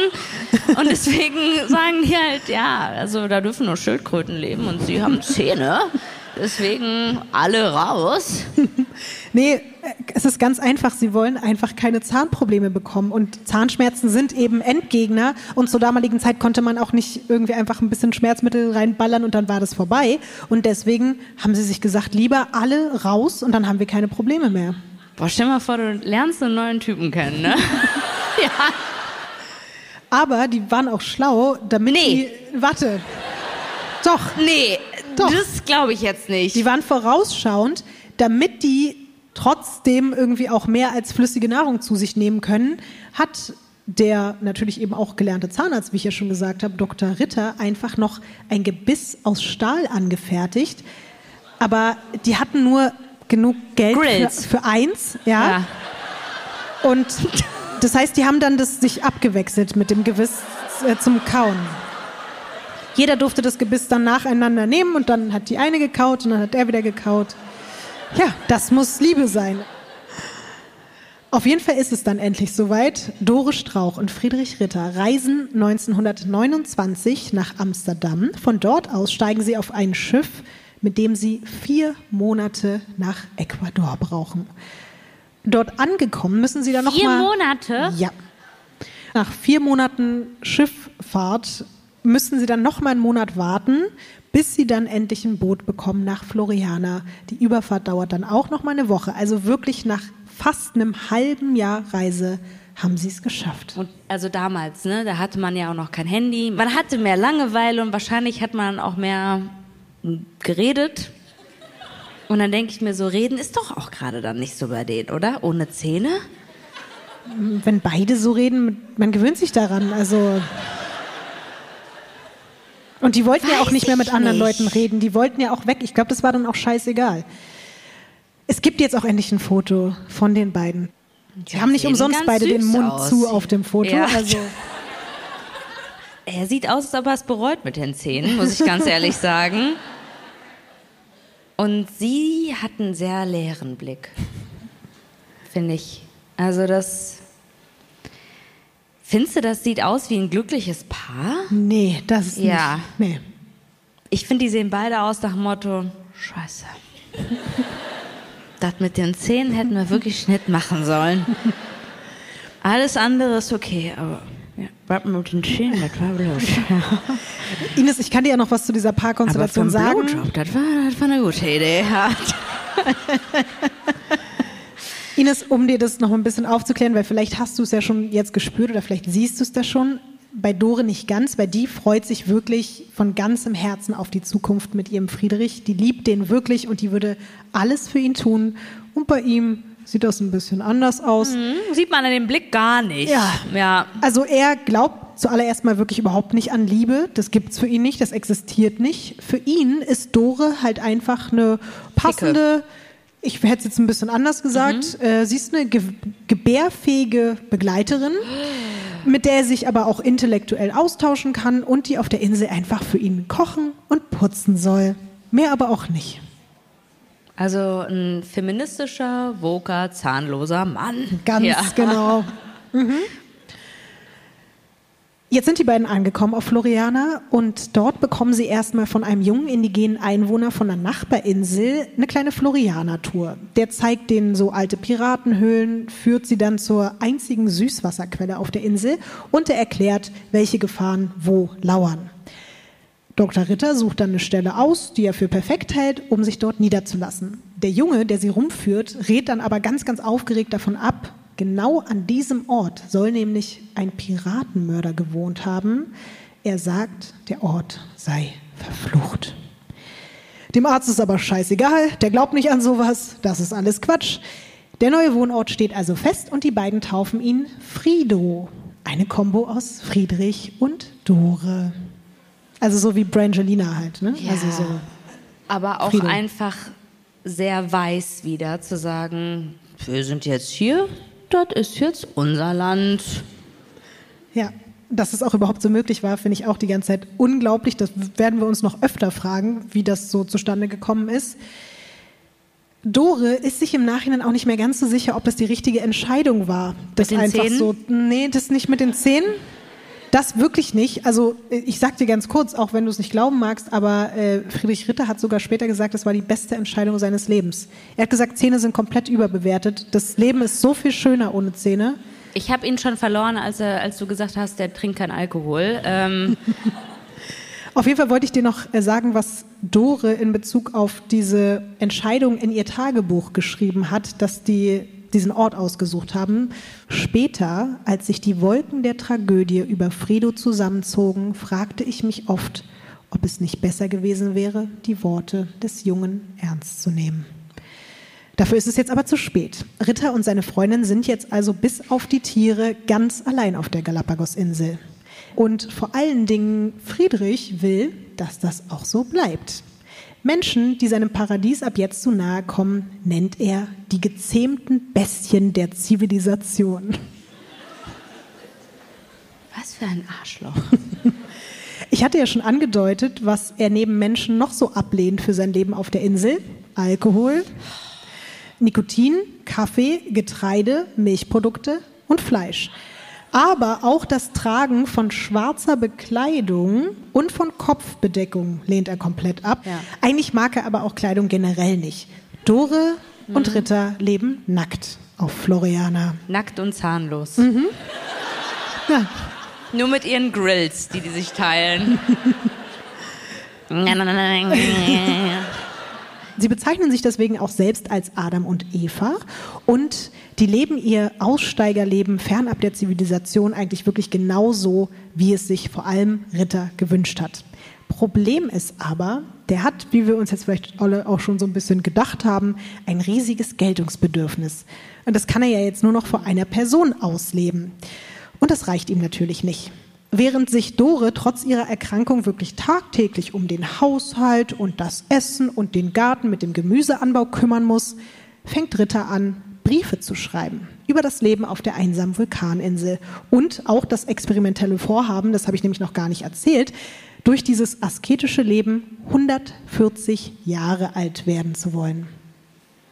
Und deswegen *laughs* sagen die halt, ja, also da dürfen nur Schildkröten leben und sie haben Zähne. Deswegen alle raus. *laughs* Nee, äh, es ist ganz einfach. Sie wollen einfach keine Zahnprobleme bekommen. Und Zahnschmerzen sind eben Endgegner. Und zur damaligen Zeit konnte man auch nicht irgendwie einfach ein bisschen Schmerzmittel reinballern und dann war das vorbei. Und deswegen haben sie sich gesagt, lieber alle raus und dann haben wir keine Probleme mehr. Boah, stell mal vor, du lernst einen neuen Typen kennen, ne? *laughs* ja. Aber die waren auch schlau, damit Nee. die. Warte. Doch. Nee, Doch. das glaube ich jetzt nicht. Die waren vorausschauend, damit die trotzdem irgendwie auch mehr als flüssige Nahrung zu sich nehmen können, hat der natürlich eben auch gelernte Zahnarzt, wie ich ja schon gesagt habe, Dr. Ritter, einfach noch ein Gebiss aus Stahl angefertigt. Aber die hatten nur genug Geld für, für eins, ja. ja. Und das heißt, die haben dann das sich abgewechselt mit dem Gebiss äh, zum Kauen. Jeder durfte das Gebiss dann nacheinander nehmen und dann hat die eine gekaut und dann hat er wieder gekaut. Ja, das muss Liebe sein. Auf jeden Fall ist es dann endlich soweit. Dore Strauch und Friedrich Ritter reisen 1929 nach Amsterdam. Von dort aus steigen sie auf ein Schiff, mit dem sie vier Monate nach Ecuador brauchen. Dort angekommen müssen sie dann noch Vier mal Monate? ja. Nach vier Monaten Schifffahrt müssen sie dann noch mal einen Monat warten, bis sie dann endlich ein Boot bekommen nach Floriana. Die Überfahrt dauert dann auch noch mal eine Woche. Also wirklich nach fast einem halben Jahr Reise haben sie es geschafft. Und also damals, ne, da hatte man ja auch noch kein Handy. Man hatte mehr Langeweile und wahrscheinlich hat man auch mehr geredet. Und dann denke ich mir so, reden ist doch auch gerade dann nicht so bei denen, oder? Ohne Zähne? Wenn beide so reden, man gewöhnt sich daran. Also. Und die wollten ja auch Weiß nicht mehr mit anderen nicht. Leuten reden. Die wollten ja auch weg. Ich glaube, das war dann auch scheißegal. Es gibt jetzt auch endlich ein Foto von den beiden. Sie haben nicht umsonst beide den Mund aus. zu auf dem Foto. Ja. Also, *laughs* Er sieht aus, als ob er es bereut mit den Zähnen, muss ich ganz ehrlich sagen. Und sie hat einen sehr leeren Blick, finde ich. Also das. Findest du, das sieht aus wie ein glückliches Paar? nee, das ist Ja. nicht. Nee. Ich finde, die sehen beide aus nach dem Motto: Scheiße. *laughs* Das mit den Zähnen hätten wir wirklich Schnitt machen sollen. Alles andere ist okay, aber ja, was mit den Zähnen, das war blöd. *laughs* Ines, ich kann dir ja noch was zu dieser Paarkonstellation sagen. Blowjob, das war, das war eine gute Idee. *laughs* Ines, um dir das noch ein bisschen aufzuklären, weil vielleicht hast du es ja schon jetzt gespürt oder vielleicht siehst du es da schon. Bei Dore nicht ganz, weil die freut sich wirklich von ganzem Herzen auf die Zukunft mit ihrem Friedrich. Die liebt den wirklich und die würde alles für ihn tun. Und bei ihm sieht das ein bisschen anders aus. Sieht man an dem Blick gar nicht. Ja. ja. Also er glaubt zuallererst mal wirklich überhaupt nicht an Liebe. Das gibt's für ihn nicht, das existiert nicht. Für ihn ist Dore halt einfach eine passende, ich hätte es jetzt ein bisschen anders gesagt, äh, sie ist eine ge gebärfähige Begleiterin, mit der er sich aber auch intellektuell austauschen kann und die auf der Insel einfach für ihn kochen und putzen soll. Mehr aber auch nicht. Also ein feministischer, woker, zahnloser Mann. Ganz ja. genau. *laughs* Mhm. Jetzt sind die beiden angekommen auf Floriana und dort bekommen sie erstmal von einem jungen indigenen Einwohner von der Nachbarinsel eine kleine Floriana-Tour. Der zeigt denen so alte Piratenhöhlen, führt sie dann zur einzigen Süßwasserquelle auf der Insel und er erklärt, welche Gefahren wo lauern. Dr. Ritter sucht dann eine Stelle aus, die er für perfekt hält, um sich dort niederzulassen. Der Junge, der sie rumführt, rät dann aber ganz, ganz aufgeregt davon ab. Genau an diesem Ort soll nämlich ein Piratenmörder gewohnt haben. Er sagt, der Ort sei verflucht. Dem Arzt ist aber scheißegal, der glaubt nicht an sowas, das ist alles Quatsch. Der neue Wohnort steht also fest und die beiden taufen ihn Frido. Eine Kombo aus Friedrich und Dore. Also so wie Brangelina halt, ne? Ja. Also so. Aber auch Friede. einfach sehr weiß wieder zu sagen, wir sind jetzt hier, das ist jetzt unser Land. Ja, dass es auch überhaupt so möglich war, finde ich auch die ganze Zeit unglaublich. Das werden wir uns noch öfter fragen, wie das so zustande gekommen ist. Dore ist sich im Nachhinein auch nicht mehr ganz so sicher, ob das die richtige Entscheidung war. Das einfach Zähnen? so, nee, das nicht mit den Zähnen. Das wirklich nicht. Also ich sag dir ganz kurz, auch wenn du es nicht glauben magst, aber äh, Friedrich Ritter hat sogar später gesagt, das war die beste Entscheidung seines Lebens. Er hat gesagt, Zähne sind komplett überbewertet. Das Leben ist so viel schöner ohne Zähne. Ich habe ihn schon verloren, als, er, als du gesagt hast, der trinkt keinen Alkohol. Ähm, *laughs* Auf jeden Fall wollte ich dir noch äh, sagen, was Dore in Bezug auf diese Entscheidung in ihr Tagebuch geschrieben hat, dass die diesen Ort ausgesucht haben. Später, als sich die Wolken der Tragödie über Fredo zusammenzogen, fragte ich mich oft, ob es nicht besser gewesen wäre, die Worte des Jungen ernst zu nehmen. Dafür ist es jetzt aber zu spät. Ritter und seine Freundin sind jetzt also bis auf die Tiere ganz allein auf der Galapagos-Insel. Und vor allen Dingen Friedrich will, dass das auch so bleibt. Menschen, die seinem Paradies ab jetzt zu nahe kommen, nennt er die gezähmten Bestien der Zivilisation. was für ein Arschloch. Ich hatte ja schon angedeutet, was er neben Menschen noch so ablehnt für sein Leben auf der Insel. Alkohol, Nikotin, Kaffee, Getreide, Milchprodukte und Fleisch. Aber auch das Tragen von schwarzer Bekleidung und von Kopfbedeckung lehnt er komplett ab. Ja. Eigentlich mag er aber auch Kleidung generell nicht. Dore und Ritter leben nackt auf Floriana. Nackt und zahnlos. Ja. Nur mit ihren Grills, die die sich teilen. *laughs* *laughs* Sie bezeichnen sich deswegen auch selbst als Adam und Eva und die leben ihr Aussteigerleben fernab der Zivilisation eigentlich wirklich genauso, wie es sich vor allem Ritter gewünscht hat. Problem ist aber, der hat, wie wir uns jetzt vielleicht alle auch schon so ein bisschen gedacht haben, ein riesiges Geltungsbedürfnis. Und das kann er ja jetzt nur noch vor einer Person ausleben. Und das reicht ihm natürlich nicht. Während sich Dore trotz ihrer Erkrankung wirklich tagtäglich um den Haushalt und das Essen und den Garten mit dem Gemüseanbau kümmern muss, fängt Ritter an, Briefe zu schreiben über das Leben auf der einsamen Vulkaninsel und auch das experimentelle Vorhaben, das habe ich nämlich noch gar nicht erzählt, durch dieses asketische Leben 140 Jahre alt werden zu wollen.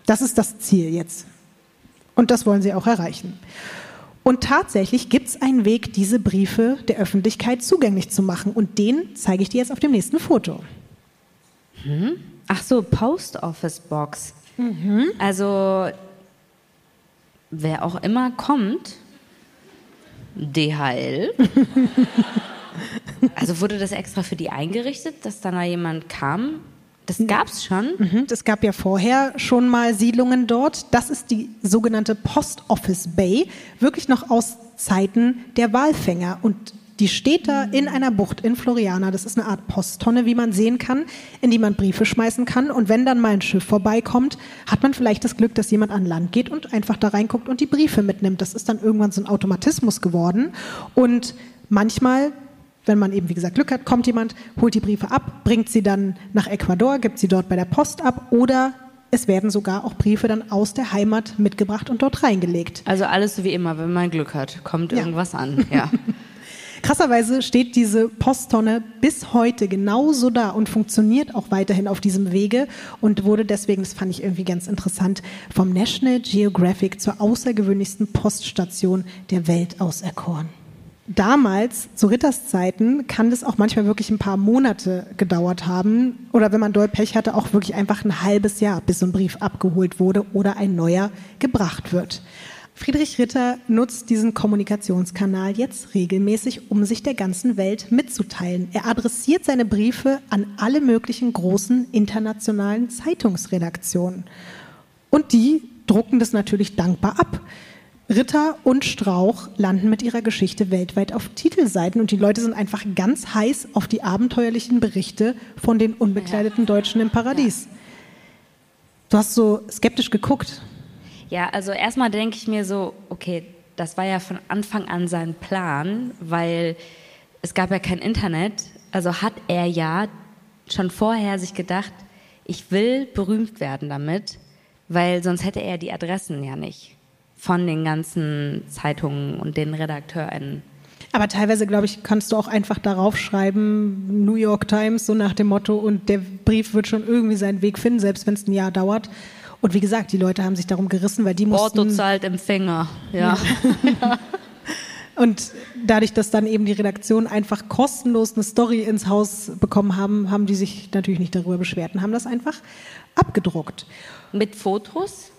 Das ist das Ziel jetzt. Und das wollen sie auch erreichen. Und tatsächlich gibt es einen Weg, diese Briefe der Öffentlichkeit zugänglich zu machen. Und den zeige ich dir jetzt auf dem nächsten Foto. Hm? Ach so, Post Office Box. Mhm. Also, wer auch immer kommt, DHL. *laughs* also wurde das extra für die eingerichtet, dass dann da jemand kam das gab es schon. Mhm, es gab ja vorher schon mal Siedlungen dort. Das ist die sogenannte Post Office Bay, wirklich noch aus Zeiten der Walfänger. Und die steht da in einer Bucht in Floriana. Das ist eine Art Posttonne, wie man sehen kann, in die man Briefe schmeißen kann. Und wenn dann mal ein Schiff vorbeikommt, hat man vielleicht das Glück, dass jemand an Land geht und einfach da reinguckt und die Briefe mitnimmt. Das ist dann irgendwann so ein Automatismus geworden. Und manchmal wenn man eben, wie gesagt, Glück hat, kommt jemand, holt die Briefe ab, bringt sie dann nach Ecuador, gibt sie dort bei der Post ab oder es werden sogar auch Briefe dann aus der Heimat mitgebracht und dort reingelegt. Also alles so wie immer, wenn man Glück hat, kommt ja. irgendwas an. Ja. *laughs* Krasserweise steht diese Posttonne bis heute genauso da und funktioniert auch weiterhin auf diesem Wege und wurde deswegen, das fand ich irgendwie ganz interessant, vom National Geographic zur außergewöhnlichsten Poststation der Welt auserkoren damals, zu Ritters Zeiten, kann das auch manchmal wirklich ein paar Monate gedauert haben. Oder wenn man doll Pech hatte, auch wirklich einfach ein halbes Jahr, bis so ein Brief abgeholt wurde oder ein neuer gebracht wird. Friedrich Ritter nutzt diesen Kommunikationskanal jetzt regelmäßig, um sich der ganzen Welt mitzuteilen. Er adressiert seine Briefe an alle möglichen großen internationalen Zeitungsredaktionen. Und die drucken das natürlich dankbar ab. Ritter und Strauch landen mit ihrer Geschichte weltweit auf Titelseiten und die Leute sind einfach ganz heiß auf die abenteuerlichen Berichte von den unbekleideten Deutschen im Paradies. Du hast so skeptisch geguckt. Ja, also erstmal denke ich mir so, okay, das war ja von Anfang an sein Plan, weil es gab ja kein Internet. Also hat er ja schon vorher sich gedacht, ich will berühmt werden damit, weil sonst hätte er die Adressen ja nicht von den ganzen Zeitungen und den RedakteurInnen. Aber teilweise, glaube ich, kannst du auch einfach darauf schreiben, New York Times, so nach dem Motto, und der Brief wird schon irgendwie seinen Weg finden, selbst wenn es ein Jahr dauert. Und wie gesagt, die Leute haben sich darum gerissen, weil die mussten... Porto zahlt Empfänger, ja. ja. *laughs* Und dadurch, dass dann eben die Redaktion einfach kostenlos eine Story ins Haus bekommen haben, haben die sich natürlich nicht darüber beschwert und haben das einfach abgedruckt. Mit Fotos?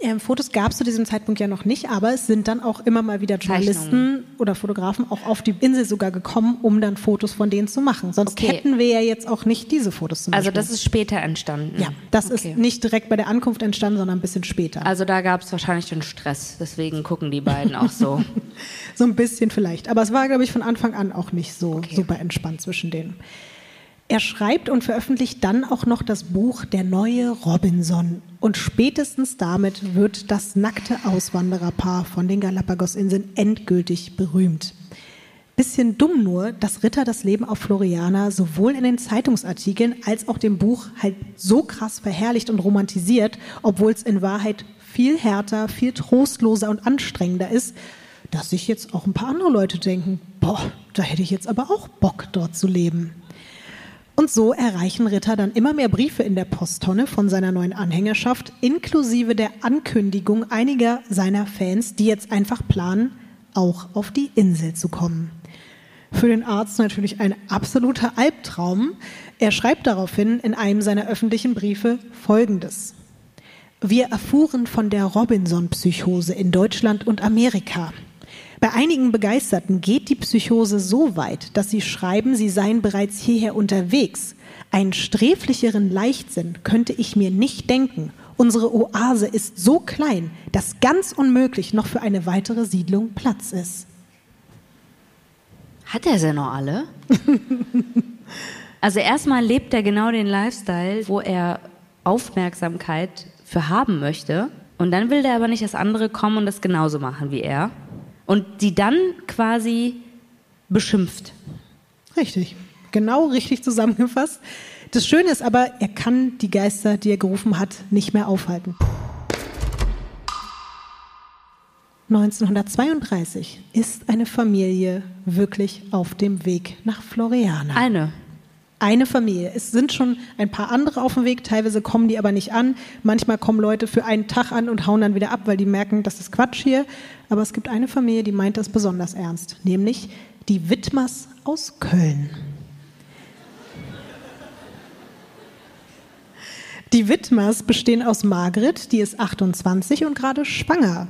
Ähm, Fotos gab es zu diesem Zeitpunkt ja noch nicht, aber es sind dann auch immer mal wieder Journalisten oder Fotografen auch auf die Insel sogar gekommen, um dann Fotos von denen zu machen. Sonst okay. hätten wir ja jetzt auch nicht diese Fotos zum Also das ist später entstanden? Ja, das okay. ist nicht direkt bei der Ankunft entstanden, sondern ein bisschen später. Also da gab es wahrscheinlich den Stress, deswegen gucken die beiden auch so. *laughs* so ein bisschen vielleicht, aber es war, glaube ich, von Anfang an auch nicht so okay. super entspannt zwischen denen. Er schreibt und veröffentlicht dann auch noch das Buch Der neue Robinson. Und spätestens damit wird das nackte Auswandererpaar von den Galapagosinseln endgültig berühmt. Bisschen dumm nur, dass Ritter das Leben auf Floriana sowohl in den Zeitungsartikeln als auch dem Buch halt so krass verherrlicht und romantisiert, obwohl es in Wahrheit viel härter, viel trostloser und anstrengender ist, dass sich jetzt auch ein paar andere Leute denken, boah, da hätte ich jetzt aber auch Bock, dort zu leben. Und so erreichen Ritter dann immer mehr Briefe in der Posttonne von seiner neuen Anhängerschaft, inklusive der Ankündigung einiger seiner Fans, die jetzt einfach planen, auch auf die Insel zu kommen. Für den Arzt natürlich ein absoluter Albtraum. Er schreibt daraufhin in einem seiner öffentlichen Briefe Folgendes. Wir erfuhren von der Robinson-Psychose in Deutschland und Amerika. Bei einigen Begeisterten geht die Psychose so weit, dass sie schreiben, sie seien bereits hierher unterwegs. Einen sträflicheren Leichtsinn könnte ich mir nicht denken. Unsere Oase ist so klein, dass ganz unmöglich noch für eine weitere Siedlung Platz ist. Hat er sie noch alle? *laughs* also erstmal lebt er genau den Lifestyle, wo er Aufmerksamkeit für haben möchte. Und dann will der aber nicht, dass andere kommen und das genauso machen wie er. Und die dann quasi beschimpft. Richtig. Genau richtig zusammengefasst. Das Schöne ist aber, er kann die Geister, die er gerufen hat, nicht mehr aufhalten. 1932 ist eine Familie wirklich auf dem Weg nach Floriana. Eine. Eine Familie. Es sind schon ein paar andere auf dem Weg, teilweise kommen die aber nicht an. Manchmal kommen Leute für einen Tag an und hauen dann wieder ab, weil die merken, das ist Quatsch hier. Aber es gibt eine Familie, die meint das besonders ernst, nämlich die Wittmers aus Köln. Die Wittmers bestehen aus Margret, die ist 28 und gerade schwanger.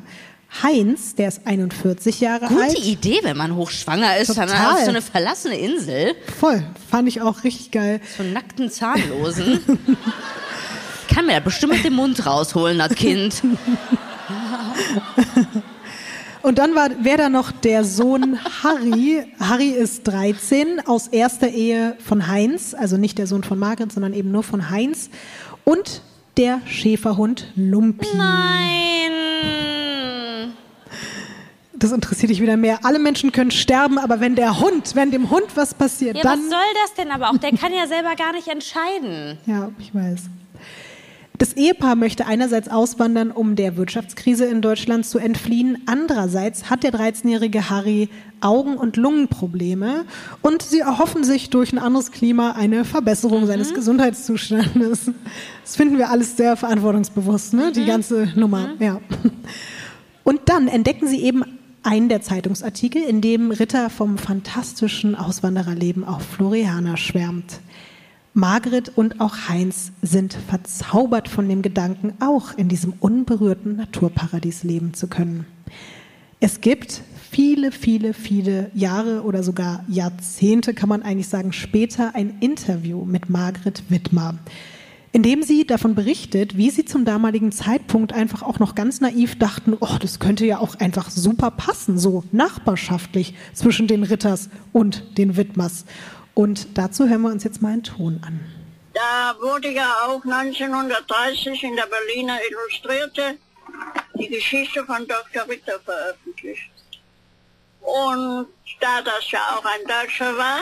Heinz, der ist 41 Jahre Gute alt. Gute Idee, wenn man hochschwanger ist, Total. dann auf so eine verlassene Insel. Voll, fand ich auch richtig geil. So einen nackten Zahnlosen. *laughs* Kann mir bestimmt mit dem Mund rausholen, das Kind. *laughs* Und dann wäre da noch der Sohn Harry. Harry ist 13 aus erster Ehe von Heinz, also nicht der Sohn von Margret, sondern eben nur von Heinz. Und der Schäferhund Lumpi. Nein. Das interessiert dich wieder mehr. Alle Menschen können sterben, aber wenn der Hund, wenn dem Hund was passiert, Ja, dann. was soll das denn aber auch? Der kann ja selber gar nicht entscheiden. Ja, ich weiß. Das Ehepaar möchte einerseits auswandern, um der Wirtschaftskrise in Deutschland zu entfliehen. Andererseits hat der 13-jährige Harry Augen- und Lungenprobleme und sie erhoffen sich durch ein anderes Klima eine Verbesserung seines Gesundheitszustandes. Das finden wir alles sehr verantwortungsbewusst, ne? die ganze Nummer. Ja. Und dann entdecken sie eben einen der Zeitungsartikel, in dem Ritter vom fantastischen Auswandererleben auf Floriana schwärmt. Margret und auch Heinz sind verzaubert von dem Gedanken, auch in diesem unberührten Naturparadies leben zu können. Es gibt viele, viele, viele Jahre oder sogar Jahrzehnte, kann man eigentlich sagen, später ein Interview mit Margret Wittmer, in dem sie davon berichtet, wie sie zum damaligen Zeitpunkt einfach auch noch ganz naiv dachten, oh, das könnte ja auch einfach super passen, so nachbarschaftlich zwischen den Ritters und den Wittmers. Und dazu hören wir uns jetzt mal einen Ton an. Da wurde ja auch 1930 in der Berliner Illustrierte die Geschichte von Dr. Ritter veröffentlicht. Und da das ja auch ein Deutscher war,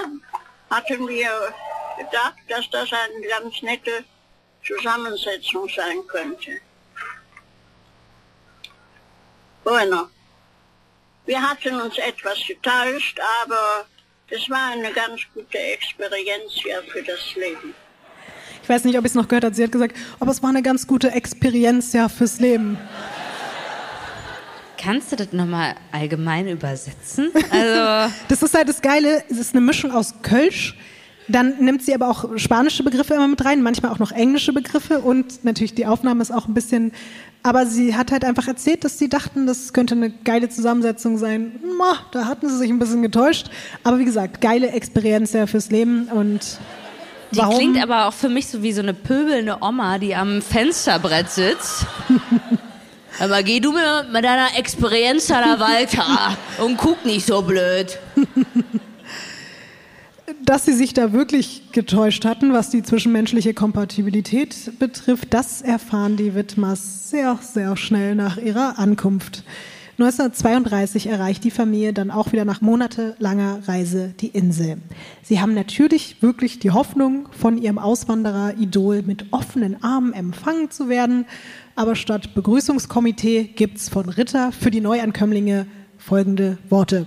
hatten wir gedacht, dass das eine ganz nette Zusammensetzung sein könnte. Bueno, wir hatten uns etwas getäuscht, aber es war eine ganz gute Experienz ja für das Leben. Ich weiß nicht, ob ich es noch gehört habe. Sie hat gesagt, aber es war eine ganz gute Experienz ja fürs Leben. Kannst du das nochmal allgemein übersetzen? *laughs* Also das ist halt das Geile, es ist eine Mischung aus Kölsch, dann nimmt sie aber auch spanische Begriffe immer mit rein, manchmal auch noch englische Begriffe und natürlich die Aufnahme ist auch ein bisschen, aber sie hat halt einfach erzählt, dass sie dachten, das könnte eine geile Zusammensetzung sein. Ma, da hatten sie sich ein bisschen getäuscht, aber wie gesagt, geile Experienz ja fürs Leben und die warum? klingt aber auch für mich so wie so eine pöbelnde Oma, die am Fensterbrett sitzt. *laughs* Aber geh du mir mit deiner Experienz da weiter *laughs* und guck nicht so blöd. Dass sie sich da wirklich getäuscht hatten, was die zwischenmenschliche Kompatibilität betrifft, das erfahren die Wittmers sehr, sehr schnell nach ihrer Ankunft. 1932 erreicht die Familie dann auch wieder nach monatelanger Reise die Insel. Sie haben natürlich wirklich die Hoffnung, von ihrem Auswanderer-Idol mit offenen Armen empfangen zu werden. Aber statt Begrüßungskomitee gibt es von Ritter für die Neuankömmlinge folgende Worte.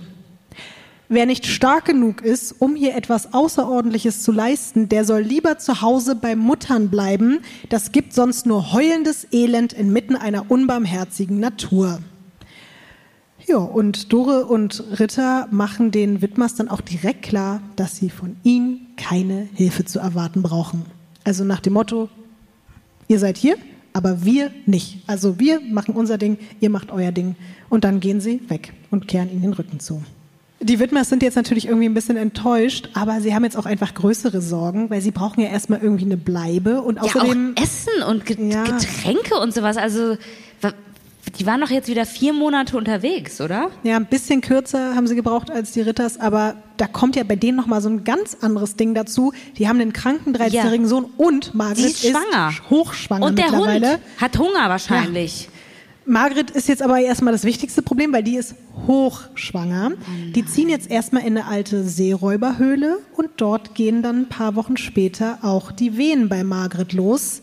Wer nicht stark genug ist, um hier etwas Außerordentliches zu leisten, der soll lieber zu Hause bei Muttern bleiben. Das gibt sonst nur heulendes Elend inmitten einer unbarmherzigen Natur. Ja, und Dore und Ritter machen den Wittmers dann auch direkt klar, dass sie von ihnen keine Hilfe zu erwarten brauchen. Also nach dem Motto, ihr seid hier, aber wir nicht. Also wir machen unser Ding, ihr macht euer Ding. Und dann gehen sie weg und kehren ihnen den Rücken zu. Die Widmers sind jetzt natürlich irgendwie ein bisschen enttäuscht, aber sie haben jetzt auch einfach größere Sorgen, weil sie brauchen ja erstmal irgendwie eine Bleibe und außerdem. Ja, auch Essen und Get Ja. Getränke und sowas. Also, die waren doch jetzt wieder vier Monate unterwegs, oder? Ja, ein bisschen kürzer haben sie gebraucht als die Ritters, aber da kommt ja bei denen nochmal so ein ganz anderes Ding dazu. Die haben einen kranken 13-jährigen Ja. Sohn und Margret Sie ist schwanger. hochschwanger Und der mittlerweile. Hund hat Hunger wahrscheinlich. Margret ist jetzt aber erstmal das wichtigste Problem, weil die ist hochschwanger. Die ziehen jetzt erstmal in eine alte Seeräuberhöhle und dort gehen dann ein paar Wochen später auch die Wehen bei Margret los.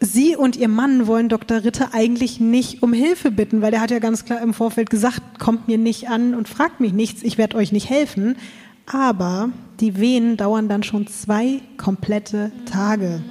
Sie und ihr Mann wollen Dr. Ritter eigentlich nicht um Hilfe bitten, weil der hat ja ganz klar im Vorfeld gesagt, kommt mir nicht an und fragt mich nichts, ich werde euch nicht helfen. Aber die Wehen dauern dann schon zwei komplette Tage.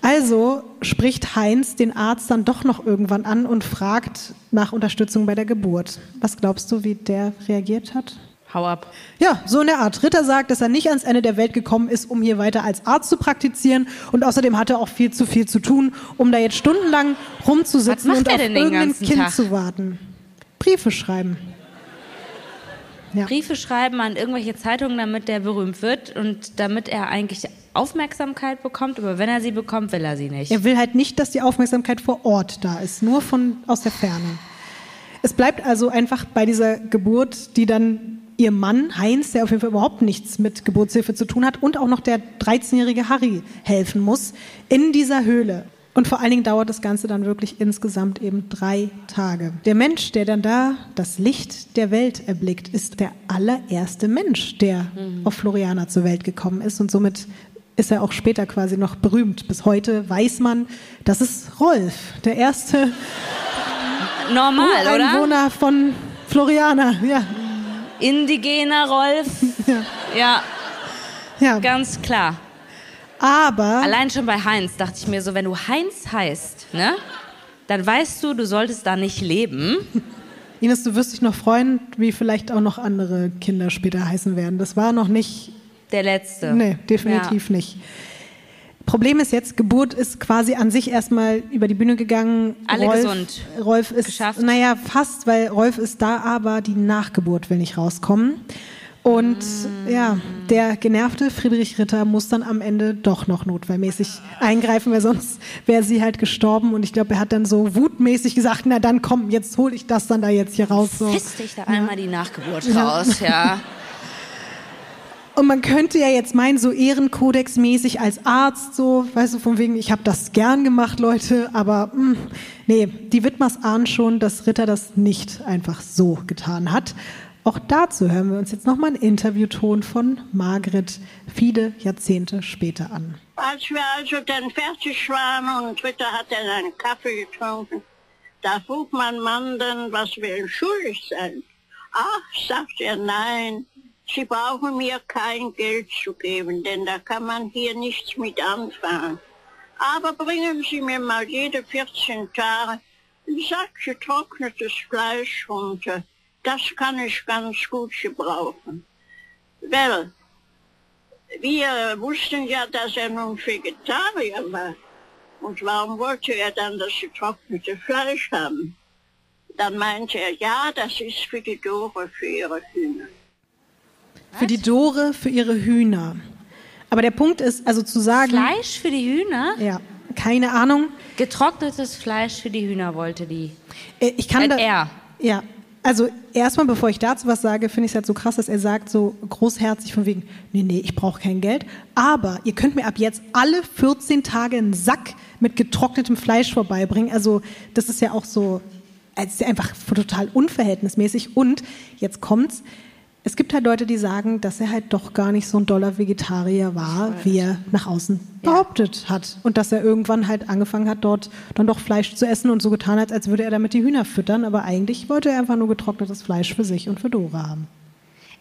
Also spricht Heinz den Arzt dann doch noch irgendwann an und fragt nach Unterstützung bei der Geburt. Was glaubst du, wie der reagiert hat? Hau ab. Ja, so in der Art. Ritter sagt, dass er nicht ans Ende der Welt gekommen ist, um hier weiter als Arzt zu praktizieren. Und außerdem hat er auch viel zu viel zu tun, um da jetzt stundenlang rumzusitzen und auf irgendein Kind Tag? zu warten. Briefe schreiben. Ja. Briefe schreiben an irgendwelche Zeitungen, damit der berühmt wird und damit er eigentlich Aufmerksamkeit bekommt. Aber wenn er sie bekommt, will er sie nicht. Er will halt nicht, dass die Aufmerksamkeit vor Ort da ist, nur von aus der Ferne. Es bleibt also einfach bei dieser Geburt, die dann ihr Mann Heinz, der auf jeden Fall überhaupt nichts mit Geburtshilfe zu tun hat, und auch noch der 13-jährige Harry helfen muss, in dieser Höhle. Und vor allen Dingen dauert das Ganze dann wirklich insgesamt eben drei Tage. Der Mensch, der dann da das Licht der Welt erblickt, ist der allererste Mensch, der auf Floriana zur Welt gekommen ist. Und somit ist er auch später quasi noch berühmt. Bis heute weiß man, das ist Rolf, der erste *laughs* Normal, oder? Einwohner von Floriana. Ja, Indigener Rolf. *laughs* ja, Ja, ja. ganz klar. Aber Allein schon bei Heinz dachte ich mir so, wenn du Heinz heißt, ne, dann weißt du, du solltest da nicht leben. *laughs* Ines, du wirst dich noch freuen, wie vielleicht auch noch andere Kinder später heißen werden. Das war noch nicht, Der letzte. nee, definitiv nicht. Problem ist jetzt, Geburt ist quasi an sich erstmal über die Bühne gegangen. Alle Rolf, gesund. Rolf ist, Geschafft. naja, fast, weil Rolf ist da, aber die Nachgeburt will nicht rauskommen. Und Mm. ja, der genervte Friedrich Ritter muss dann am Ende doch noch notfallmäßig eingreifen, weil sonst wäre sie halt gestorben. Und ich glaube, er hat dann so wutmäßig gesagt, na dann komm, jetzt hole ich das dann da jetzt hier raus. So. Fist dich da einmal die Nachgeburt raus, ja. Und man könnte ja jetzt meinen, so Ehrenkodex-mäßig als Arzt, so, weißt du, von wegen, ich habe das gern gemacht, Leute, aber mh, nee, die Widmers ahnen schon, dass Ritter das nicht einfach so getan hat. Auch dazu hören wir uns jetzt nochmal einen Interviewton von Margret viele Jahrzehnte später an. Als wir also dann fertig waren und Ritter hat dann einen Kaffee getrunken, da frug mein Mann dann, was wir ihm schuldig sind. Ach, sagt er, nein, Sie brauchen mir kein Geld zu geben, denn da kann man hier nichts mit anfangen. Aber bringen Sie mir mal jede 14 Tage ein Sack getrocknetes Fleisch runter. Das kann ich ganz gut gebrauchen. Well, wir wussten ja, dass er nun Vegetarier war. Und warum wollte er dann das getrocknete Fleisch haben? Dann meinte er, ja, das ist für die Dore, für ihre Hühner. Für die Dore, für ihre Hühner. Aber der Punkt ist, also zu sagen, Fleisch für die Hühner? ja, keine Ahnung, Getrocknetes Fleisch für die Hühner wollte die. Äh, Ich kann da, er. Ja, also erstmal, bevor ich dazu was sage, finde ich es halt so krass, dass er sagt so großherzig von wegen, nee, nee, ich brauche kein Geld, aber ihr könnt mir ab jetzt alle 14 Tage einen Sack mit getrocknetem Fleisch vorbeibringen. Also das ist ja auch so, es ist ja einfach total unverhältnismäßig. Und jetzt kommt's, es gibt halt Leute, die sagen, dass er halt doch gar nicht so ein doller Vegetarier war, wie er nach außen behauptet hat. Und dass er irgendwann halt angefangen hat, dort dann doch Fleisch zu essen und so getan hat, als würde er damit die Hühner füttern. Aber eigentlich wollte er einfach nur getrocknetes Fleisch für sich und für Dora haben.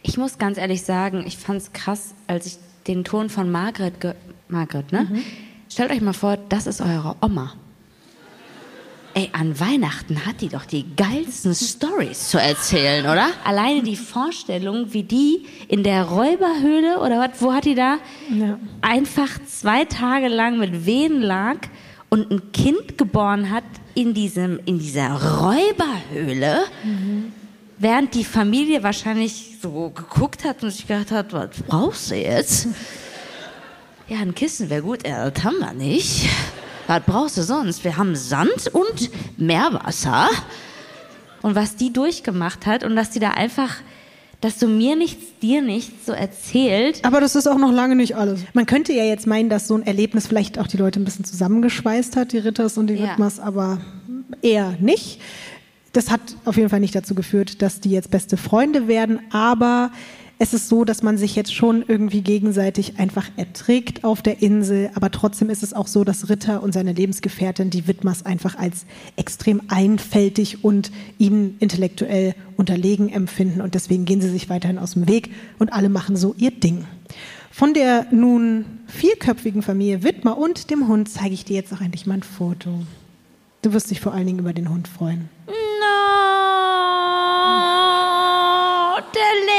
Ich muss ganz ehrlich sagen, ich fand es krass, als ich den Ton von Margret, ge Margret, ne? Stellt euch mal vor, das ist eure Oma. Ey, an Weihnachten hat die doch die geilsten Stories zu erzählen, oder? Alleine die Vorstellung, wie die in der Räuberhöhle oder was, wo hat die da? Ja. Einfach zwei Tage lang mit Wehen lag und ein Kind geboren hat in diesem, in dieser Räuberhöhle. während die Familie wahrscheinlich so geguckt hat und sich gedacht hat, was brauchst du jetzt? *laughs* Ja, ein Kissen wäre gut, ja, das haben wir nicht. Was brauchst du sonst? Wir haben Sand und Meerwasser. Und was die durchgemacht hat und dass die da einfach, dass du mir nichts, dir nichts so erzählt. Aber das ist auch noch lange nicht alles. Man könnte ja jetzt meinen, dass so ein Erlebnis vielleicht auch die Leute ein bisschen zusammengeschweißt hat, die Ritters und die Ja. Aber eher nicht. Das hat auf jeden Fall nicht dazu geführt, dass die jetzt beste Freunde werden, aber es ist so, dass man sich jetzt schon irgendwie gegenseitig einfach erträgt auf der Insel, aber trotzdem ist es auch so, dass Ritter und seine Lebensgefährtin die Widmers einfach als extrem einfältig und ihnen intellektuell unterlegen empfinden und deswegen gehen sie sich weiterhin aus dem Weg und alle machen so ihr Ding. Von der nun vierköpfigen Familie Widmer und dem Hund zeige ich dir jetzt auch endlich mal ein Foto. Du wirst dich vor allen Dingen über den Hund freuen. No,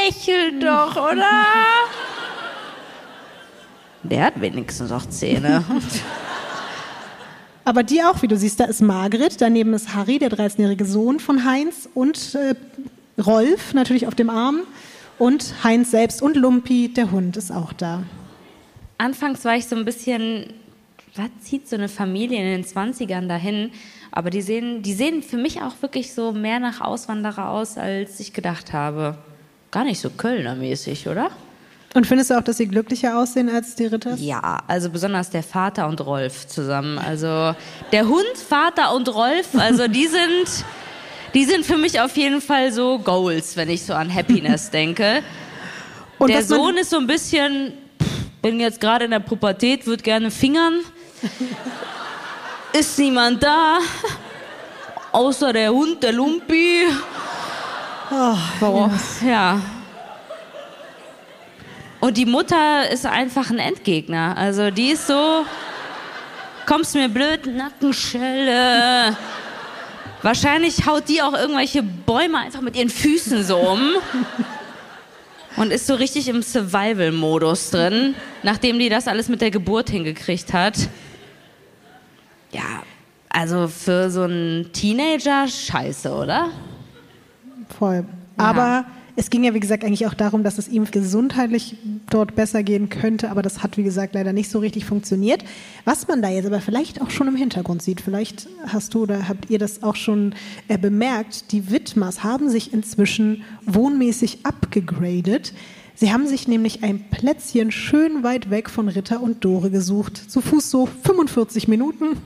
der lächelt doch, oder? Der hat wenigstens auch Zähne. *laughs* Aber die auch, wie du siehst, da ist Margret, daneben ist Harry, der 13-jährige Sohn von Heinz und äh, Rolf natürlich auf dem Arm und Heinz selbst und Lumpi, der Hund, ist auch da. Anfangs war ich so ein bisschen, was zieht so eine Familie in den 20ern dahin? Aber die sehen, die sehen für mich auch wirklich so mehr nach Auswanderer aus, als ich gedacht habe. Gar nicht so Kölner-mäßig, oder? Und findest du auch, dass sie glücklicher aussehen als die Ritters? Ja, also besonders der Vater und Rolf zusammen. Also der Hund, Vater und Rolf, also die *laughs* sind, die sind für mich auf jeden Fall so Goals, wenn ich so an Happiness *laughs* denke. Und der Sohn ist so ein bisschen, bin jetzt gerade in der Pubertät, würde gerne fingern. *laughs* Ist niemand da? Außer der Hund, der Lumpi. Warum? Ja. Und die Mutter ist einfach ein Endgegner. Also die ist so, kommst mir blöd, Nackenschelle. Wahrscheinlich haut die auch irgendwelche Bäume einfach mit ihren Füßen so um. Und ist so richtig im Survival-Modus drin, nachdem die das alles mit der Geburt hingekriegt hat. Ja, also für so einen Teenager scheiße, oder? Voll. Aber es ging ja, wie gesagt, eigentlich auch darum, dass es ihm gesundheitlich dort besser gehen könnte, aber das hat, wie gesagt, leider nicht so richtig funktioniert. Was man da jetzt aber vielleicht auch schon im Hintergrund sieht, vielleicht hast du oder habt ihr das auch schon äh, bemerkt, die Widmers haben sich inzwischen wohnmäßig abgegradet. Sie haben sich nämlich ein Plätzchen schön weit weg von Ritter und Dore gesucht. Zu Fuß so 45 Minuten.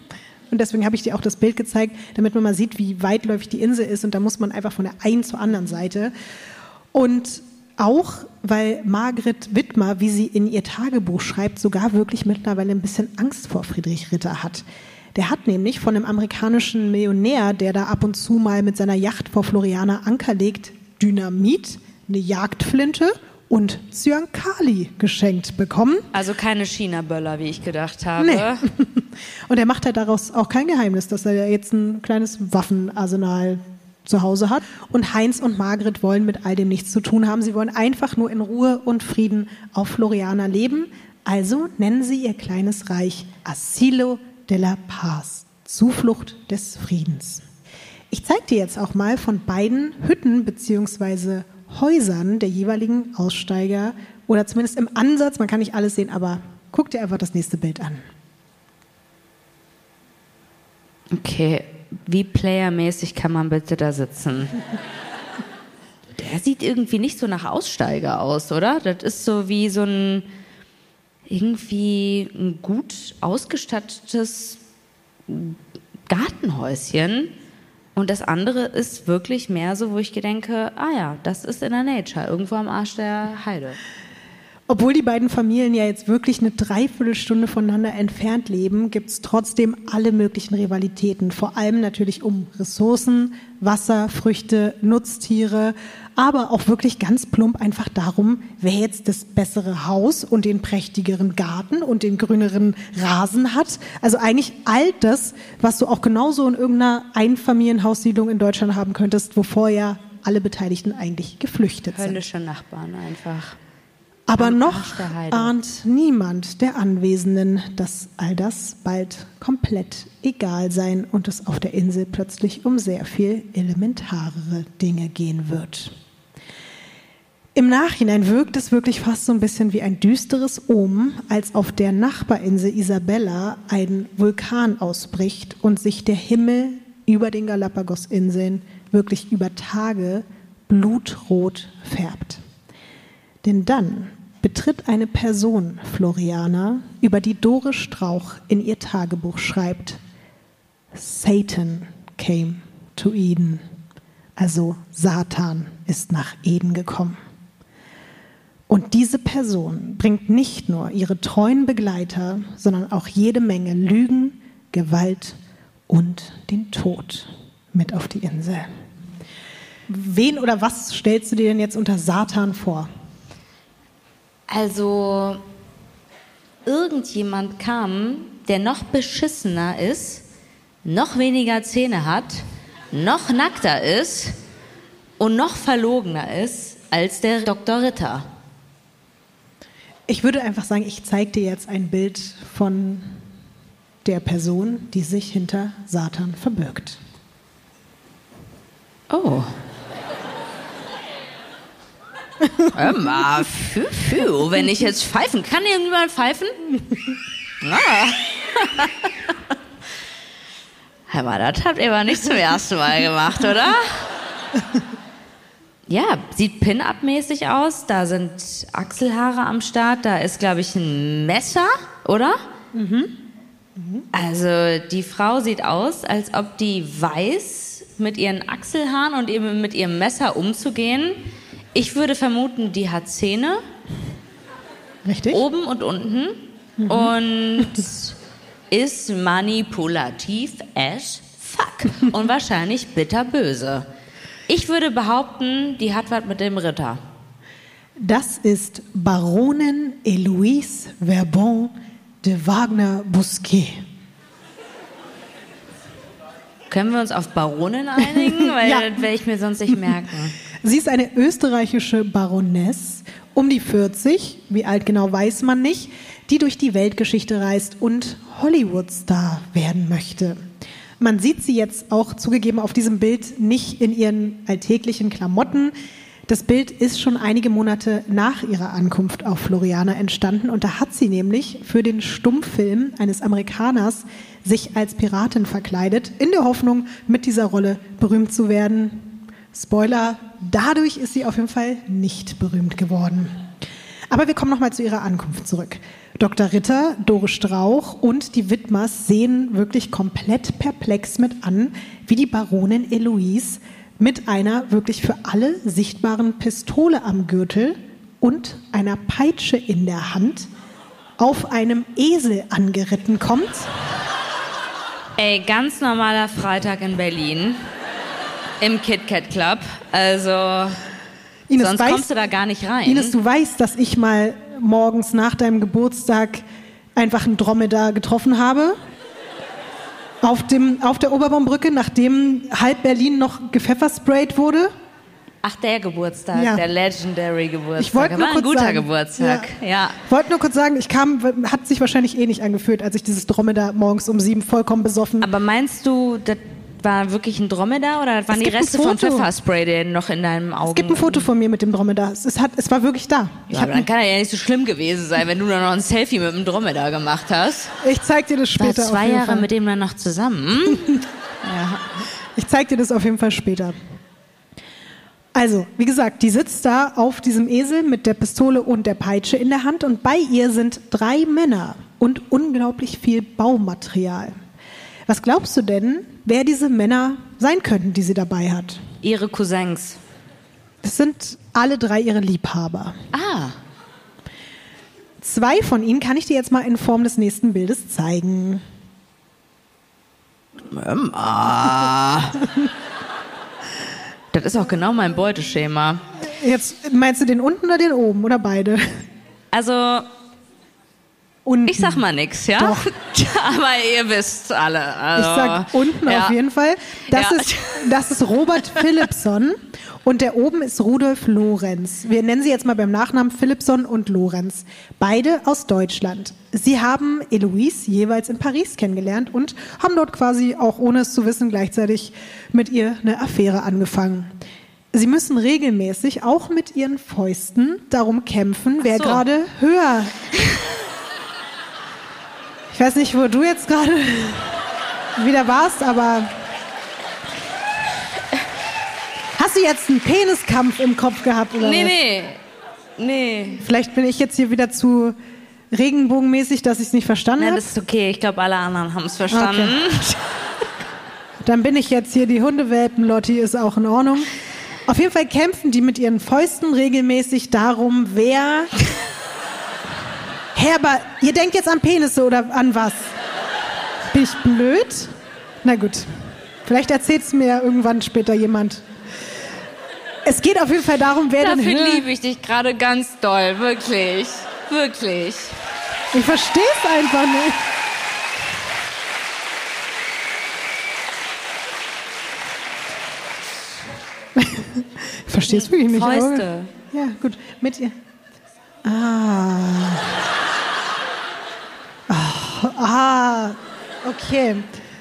Und deswegen habe ich dir auch das Bild gezeigt, damit man mal sieht, wie weitläufig die Insel ist. Und da muss man einfach von der einen zur anderen Seite. Und auch, weil Margret Wittmer, wie sie in ihr Tagebuch schreibt, sogar wirklich mittlerweile ein bisschen Angst vor Friedrich Ritter hat. Der hat nämlich von einem amerikanischen Millionär, der da ab und zu mal mit seiner Yacht vor Floriana Anker legt, Dynamit, eine Jagdflinte und Cyankali geschenkt bekommen. Also keine China-Böller, wie ich gedacht habe. Nee. *laughs* Und er macht halt daraus auch kein Geheimnis, dass er jetzt ein kleines Waffenarsenal zu Hause hat. Und Heinz und Margret wollen mit all dem nichts zu tun haben. Sie wollen einfach nur in Ruhe und Frieden auf Floriana leben. Also nennen sie ihr kleines Reich Asilo de la Paz, Zuflucht des Friedens. Ich zeige dir jetzt auch mal von beiden Hütten bzw. Häusern der jeweiligen Aussteiger oder zumindest im Ansatz, man kann nicht alles sehen, aber guck dir einfach das nächste Bild an. Okay, wie playermäßig kann man bitte da sitzen? Der sieht irgendwie nicht so nach Aussteiger aus, oder? Das ist so wie so ein irgendwie ein gut ausgestattetes Gartenhäuschen. Und das andere ist wirklich mehr so, wo ich denke, ah ja, das ist in der Nature, irgendwo am Arsch der Heide. Obwohl die beiden Familien ja jetzt wirklich eine Dreiviertelstunde voneinander entfernt leben, gibt es trotzdem alle möglichen Rivalitäten. Vor allem natürlich um Ressourcen, Wasser, Früchte, Nutztiere, aber auch wirklich ganz plump einfach darum, wer jetzt das bessere Haus und den prächtigeren Garten und den grüneren Rasen hat. Also eigentlich all das, was du auch genauso in irgendeiner Einfamilienhaussiedlung in Deutschland haben könntest, wo vorher alle Beteiligten eigentlich geflüchtet sind. Höllische Nachbarn einfach. Aber noch ahnt niemand der Anwesenden, dass all das bald komplett egal sein und es auf der Insel plötzlich um sehr viel elementarere Dinge gehen wird. Im Nachhinein wirkt es wirklich fast so ein bisschen wie ein düsteres Omen, als auf der Nachbarinsel Isabella ein Vulkan ausbricht und sich der Himmel über den Galapagos-Inseln wirklich über Tage blutrot färbt. Denn dann betritt eine Person Floriana, über die Dore Strauch in ihr Tagebuch schreibt, Satan came to Eden. Also Satan ist nach Eden gekommen. Und diese Person bringt nicht nur ihre treuen Begleiter, sondern auch jede Menge Lügen, Gewalt und den Tod mit auf die Insel. Wen oder was stellst du dir denn jetzt unter Satan vor? Also, irgendjemand kam, der noch beschissener ist, noch weniger Zähne hat, noch nackter ist und noch verlogener ist als der Dr. Ritter. Ich würde einfach sagen, ich zeige dir jetzt ein Bild von der Person, die sich hinter Satan verbirgt. Oh. Hör mal, fü, fü, wenn ich jetzt pfeifen, kann irgendjemand pfeifen? Ah. *laughs* Hör mal, das habt ihr aber nicht zum ersten Mal gemacht, oder? Ja, sieht Pin-Up-mäßig aus. Da sind Achselhaare am Start. Da ist, glaube ich, ein Messer, oder? Also die Frau sieht aus, als ob die weiß, mit ihren Achselhaaren und eben mit ihrem Messer umzugehen. Ich würde vermuten, die hat Zähne, Richtig? oben und unten, und ist manipulativ as fuck und wahrscheinlich bitterböse. Ich würde behaupten, die hat was mit dem Ritter. Das ist Baronin Eloise Verbon de Wagner-Bousquet. Können wir uns auf Baronin einigen? *laughs* Weil Ja. das werde ich mir sonst nicht merken. Sie ist eine österreichische Baroness, um die 40, wie alt genau weiß man nicht, die durch die Weltgeschichte reist und Hollywood-Star werden möchte. Man sieht sie jetzt auch zugegeben auf diesem Bild nicht in ihren alltäglichen Klamotten. Das Bild ist schon einige Monate nach ihrer Ankunft auf Floriana entstanden und da hat sie nämlich für den Stummfilm eines Amerikaners sich als Piratin verkleidet, in der Hoffnung, mit dieser Rolle berühmt zu werden. Spoiler, dadurch ist sie auf jeden Fall nicht berühmt geworden. Aber wir kommen nochmal zu ihrer Ankunft zurück. Dr. Ritter, Dore Strauch und die Widmers sehen wirklich komplett perplex mit an, wie die Baronin Eloise mit einer wirklich für alle sichtbaren Pistole am Gürtel und einer Peitsche in der Hand auf einem Esel angeritten kommt. Ey, ganz normaler Freitag in Berlin. Im KitKat Club. Also, Ines, sonst weißt- kommst du da gar nicht rein. Ines, du weißt, dass ich mal morgens nach deinem Geburtstag einfach einen Dromedar getroffen habe. Auf, dem, auf der Oberbaumbrücke, nachdem halb Berlin noch gepfeffersprayt wurde. Ach, der Geburtstag, Ja. der Legendary Geburtstag. Ich wollte nur War ein kurz guter sagen, Geburtstag. Ja. Ich wollte nur kurz sagen, ich kam, hat sich wahrscheinlich eh nicht angefühlt, als ich dieses Dromedar morgens um sieben vollkommen besoffen. Aber meinst du, war wirklich ein Dromedar oder waren die Reste von. Pfefferspray, der noch in deinem Auge? es gibt ein Foto von mir mit dem Dromedar. Es, hat, es war wirklich da. Ich, Ja, dann kann er ja nicht so schlimm gewesen sein, wenn du dann noch ein Selfie mit dem Dromedar gemacht hast. ich zeig dir das War später. zwei auf jeden Jahre Fall. mit dem dann noch zusammen. *laughs* Ich zeig dir das auf jeden Fall später. Also, wie gesagt, die sitzt da auf diesem Esel mit der Pistole und der Peitsche in der Hand und bei ihr sind drei Männer und unglaublich viel Baumaterial. Was glaubst du denn, wer diese Männer sein könnten, die sie dabei hat? Ihre Cousins. Das sind alle drei ihre Liebhaber. Ah, Zwei von ihnen kann ich dir jetzt mal in Form des nächsten Bildes zeigen. das ist auch genau mein Beuteschema. Jetzt meinst du den unten oder den oben oder beide? Also, unten. Ich sag mal nix, ja? Doch. *laughs* Aber ihr wisst alle. Also, Ich sag unten ja. auf jeden Fall. Das, Ja. ist, das ist Robert *laughs* Philipson und der oben ist Rudolf Lorenz. Wir nennen sie jetzt mal beim Nachnamen Philipson und Lorenz. Beide aus Deutschland. Sie haben Eloise jeweils in Paris kennengelernt und haben dort quasi auch ohne es zu wissen gleichzeitig mit ihr eine Affäre angefangen. Sie müssen regelmäßig auch mit ihren Fäusten darum kämpfen, wer so. gerade höher. *laughs* Ich weiß nicht, wo du jetzt gerade wieder warst, aber hast du jetzt einen Peniskampf im Kopf gehabt oder Nee, was? nee. Nee. Vielleicht bin ich jetzt hier wieder zu regenbogenmäßig, dass ich es nicht verstanden habe. das ist okay. Ich glaube, alle anderen haben es verstanden. *laughs* Dann bin ich jetzt hier die Hundewelpen, Lotti ist auch in Ordnung. Auf jeden Fall kämpfen die mit ihren Fäusten regelmäßig darum, wer. Herber, ihr denkt jetzt an Penisse oder an was? Bin ich blöd? Na gut. Vielleicht erzählt es mir irgendwann später jemand. Es geht auf jeden Fall darum, wer denn Dafür liebe ich dich gerade ganz doll. Wirklich. Wirklich. Ich verstehe es einfach nicht. *laughs* Ich verstehe es wirklich nicht. aber- Fäuste. Ja, gut. Mit ihr. Ah. Ah, ah. Okay.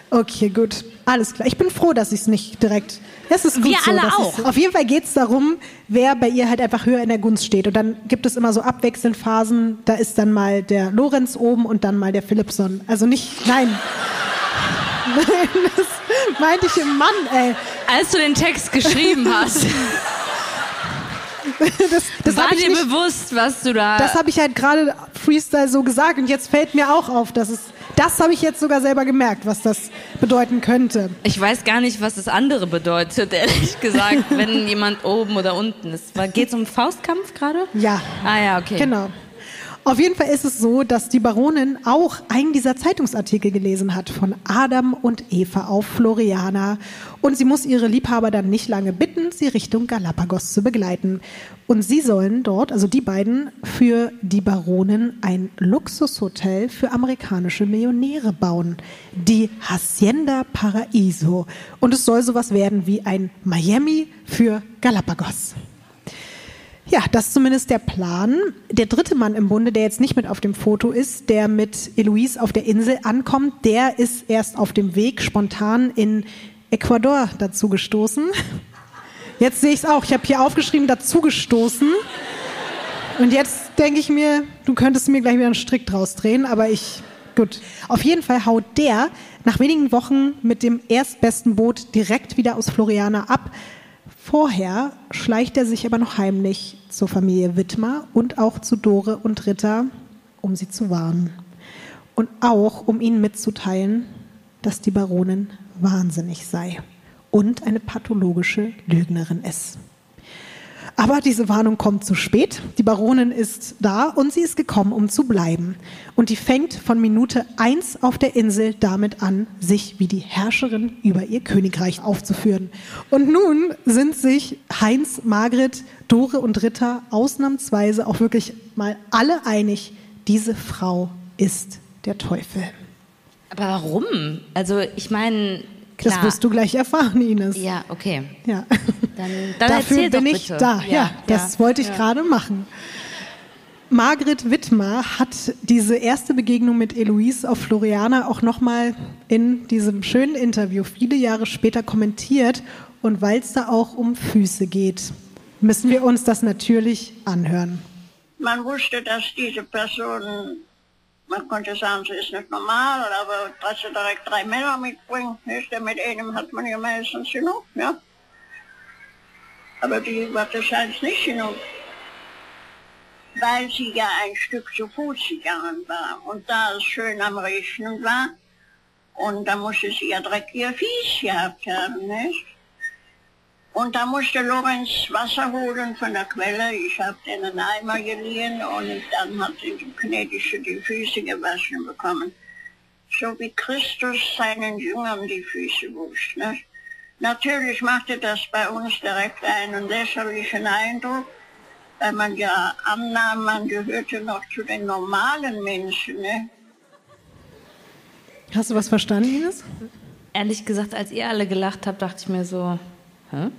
Okay, gut. Alles klar. Ich bin froh, dass ich es nicht direkt. Es ist gut Wir so, alle dass auch. Auf jeden Fall geht es darum, wer bei ihr halt einfach höher in der Gunst steht. Und dann gibt es immer so abwechselnd Phasen. Da ist dann mal der Lorenz oben und dann mal der Philipson. Also nicht, nein. Nein, *laughs* das meinte ich im Mann, ey. Als du den Text geschrieben hast, *laughs* *laughs* Das, das war dir nicht bewusst, was du da. Das habe ich halt gerade Freestyle so gesagt und jetzt fällt mir auch auf, dass es. Das habe ich jetzt sogar selber gemerkt, was das bedeuten könnte. ich weiß gar nicht, was das andere bedeutet, *laughs* ehrlich gesagt, wenn jemand oben oder unten ist. Geht es um Faustkampf gerade? Ja. Ah ja, okay. Genau. Auf jeden Fall ist es so, dass die Baronin auch einen dieser Zeitungsartikel gelesen hat von Adam und Eva auf Floriana. Und sie muss ihre Liebhaber dann nicht lange bitten, sie Richtung Galapagos zu begleiten. Und sie sollen dort, also die beiden, für die Baronin ein Luxushotel für amerikanische Millionäre bauen. Die Hacienda Paraíso. Und es soll sowas werden wie ein Miami für Galapagos. Ja, das ist zumindest der Plan. Der dritte Mann im Bunde, der jetzt nicht mit auf dem Foto ist, der mit Eloise auf der Insel ankommt, der ist erst auf dem Weg spontan in Ecuador dazu gestoßen. Jetzt sehe ich es auch. Ich habe hier aufgeschrieben, dazu gestoßen. Und jetzt denke ich mir, du könntest mir gleich wieder einen Strick draus drehen, aber ich, gut. Auf jeden Fall haut der nach wenigen Wochen mit dem erstbesten Boot direkt wieder aus Floriana ab. Vorher schleicht er sich aber noch heimlich zur Familie Wittmer und auch zu Dore und Ritter, um sie zu warnen. Und auch, um ihnen mitzuteilen, dass die Baronin wahnsinnig sei und eine pathologische Lügnerin ist. Aber diese Warnung kommt zu spät. Die Baronin ist da und sie ist gekommen, um zu bleiben. Und die fängt von Minute eins auf der Insel damit an, sich wie die Herrscherin über ihr Königreich aufzuführen. Und nun sind sich Heinz, Margret, Dore und Ritter ausnahmsweise auch wirklich mal alle einig, diese Frau ist der Teufel. Aber warum? Also, ich meine, klar. Das wirst du gleich erfahren, Ines. Ja, okay. Ja. Dann, dann Dafür erzähl bin doch ich bitte. da. Ja, das wollte ich ja. gerade machen. Margret Wittmer hat diese erste Begegnung mit Eloise auf Floriana auch nochmal in diesem schönen Interview viele Jahre später kommentiert. Und weil es da auch um Füße geht, müssen wir uns das natürlich anhören. Man wusste, dass diese Person, man konnte sagen, sie ist nicht normal, aber dass sie direkt drei Männer mitbringt, nicht? Mit einem hat man ja meistens genug, ja. Aber die war wahrscheinlich nicht genug. Weil sie ja ein Stück zu Fuß gegangen war. Und da es schön am Regnen war, und da musste sie ja direkt ihr Fies gehabt haben, nicht? Und da musste Lorenz Wasser holen von der Quelle. Ich habe den einen Eimer geliehen und dann hat die Gnädige die Füße gewaschen bekommen. So wie Christus seinen Jüngern die Füße wusch. Ne? Natürlich machte das bei uns direkt einen lächerlichen Eindruck. weil man ja annahm, man gehörte noch zu den normalen Menschen. Ne? Hast du was verstanden, Ines? Ehrlich gesagt, als ihr alle gelacht habt, dachte ich mir so, 어?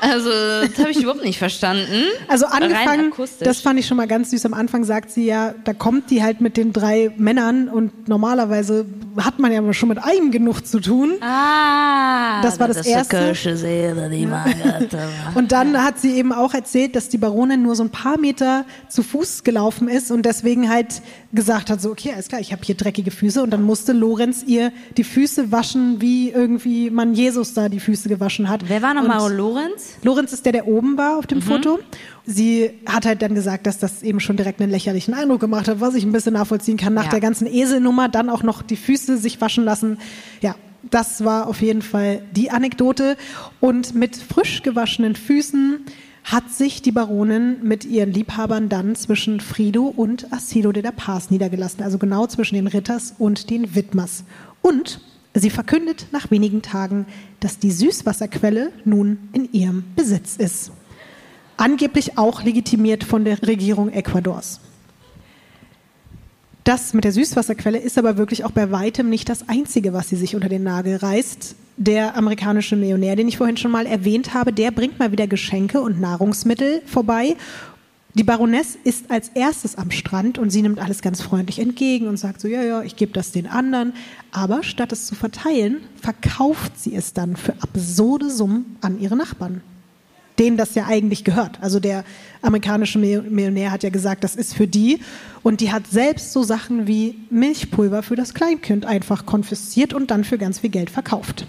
Also, das habe ich überhaupt nicht verstanden. Also angefangen, das fand ich schon mal ganz süß. Am Anfang sagt sie ja, da kommt die halt mit den drei Männern und normalerweise hat man ja schon mit einem genug zu tun. Ah, Das war das Erste. Kirsche Seele, die. *laughs* Und dann hat sie eben auch erzählt, dass die Baronin nur so ein paar Meter zu Fuß gelaufen ist und deswegen halt gesagt hat, so okay, alles klar, ich habe hier dreckige Füße und dann musste Lorenz ihr die Füße waschen, wie irgendwie man Jesus da die Füße gewaschen hat. Wer war nochmal Lorenz? Lorenz ist der, der oben war auf dem Foto. Sie hat halt dann gesagt, dass das eben schon direkt einen lächerlichen Eindruck gemacht hat, was ich ein bisschen nachvollziehen kann. Nach Ja. der ganzen Eselnummer dann auch noch die Füße sich waschen lassen. Ja, das war auf jeden Fall die Anekdote. Und mit frisch gewaschenen Füßen hat sich die Baronin mit ihren Liebhabern dann zwischen Frido und Asilo de la Paz niedergelassen, also genau zwischen den Ritters und den Widmers. Und sie verkündet nach wenigen Tagen, dass die Süßwasserquelle nun in ihrem Besitz ist. Angeblich auch legitimiert von der Regierung Ecuadors. Das mit der Süßwasserquelle ist aber wirklich auch bei weitem nicht das Einzige, was sie sich unter den Nagel reißt. Der amerikanische Millionär, den ich vorhin schon mal erwähnt habe, der bringt mal wieder Geschenke und Nahrungsmittel vorbei. Die Baroness ist als erstes am Strand und sie nimmt alles ganz freundlich entgegen und sagt so, ja, ja, ich gebe das den anderen. Aber statt es zu verteilen, verkauft sie es dann für absurde Summen an ihre Nachbarn denen das ja eigentlich gehört. Also der amerikanische Mil- Millionär hat ja gesagt, das ist für die. Und die hat selbst so Sachen wie Milchpulver für das Kleinkind einfach konfisziert und dann für ganz viel Geld verkauft.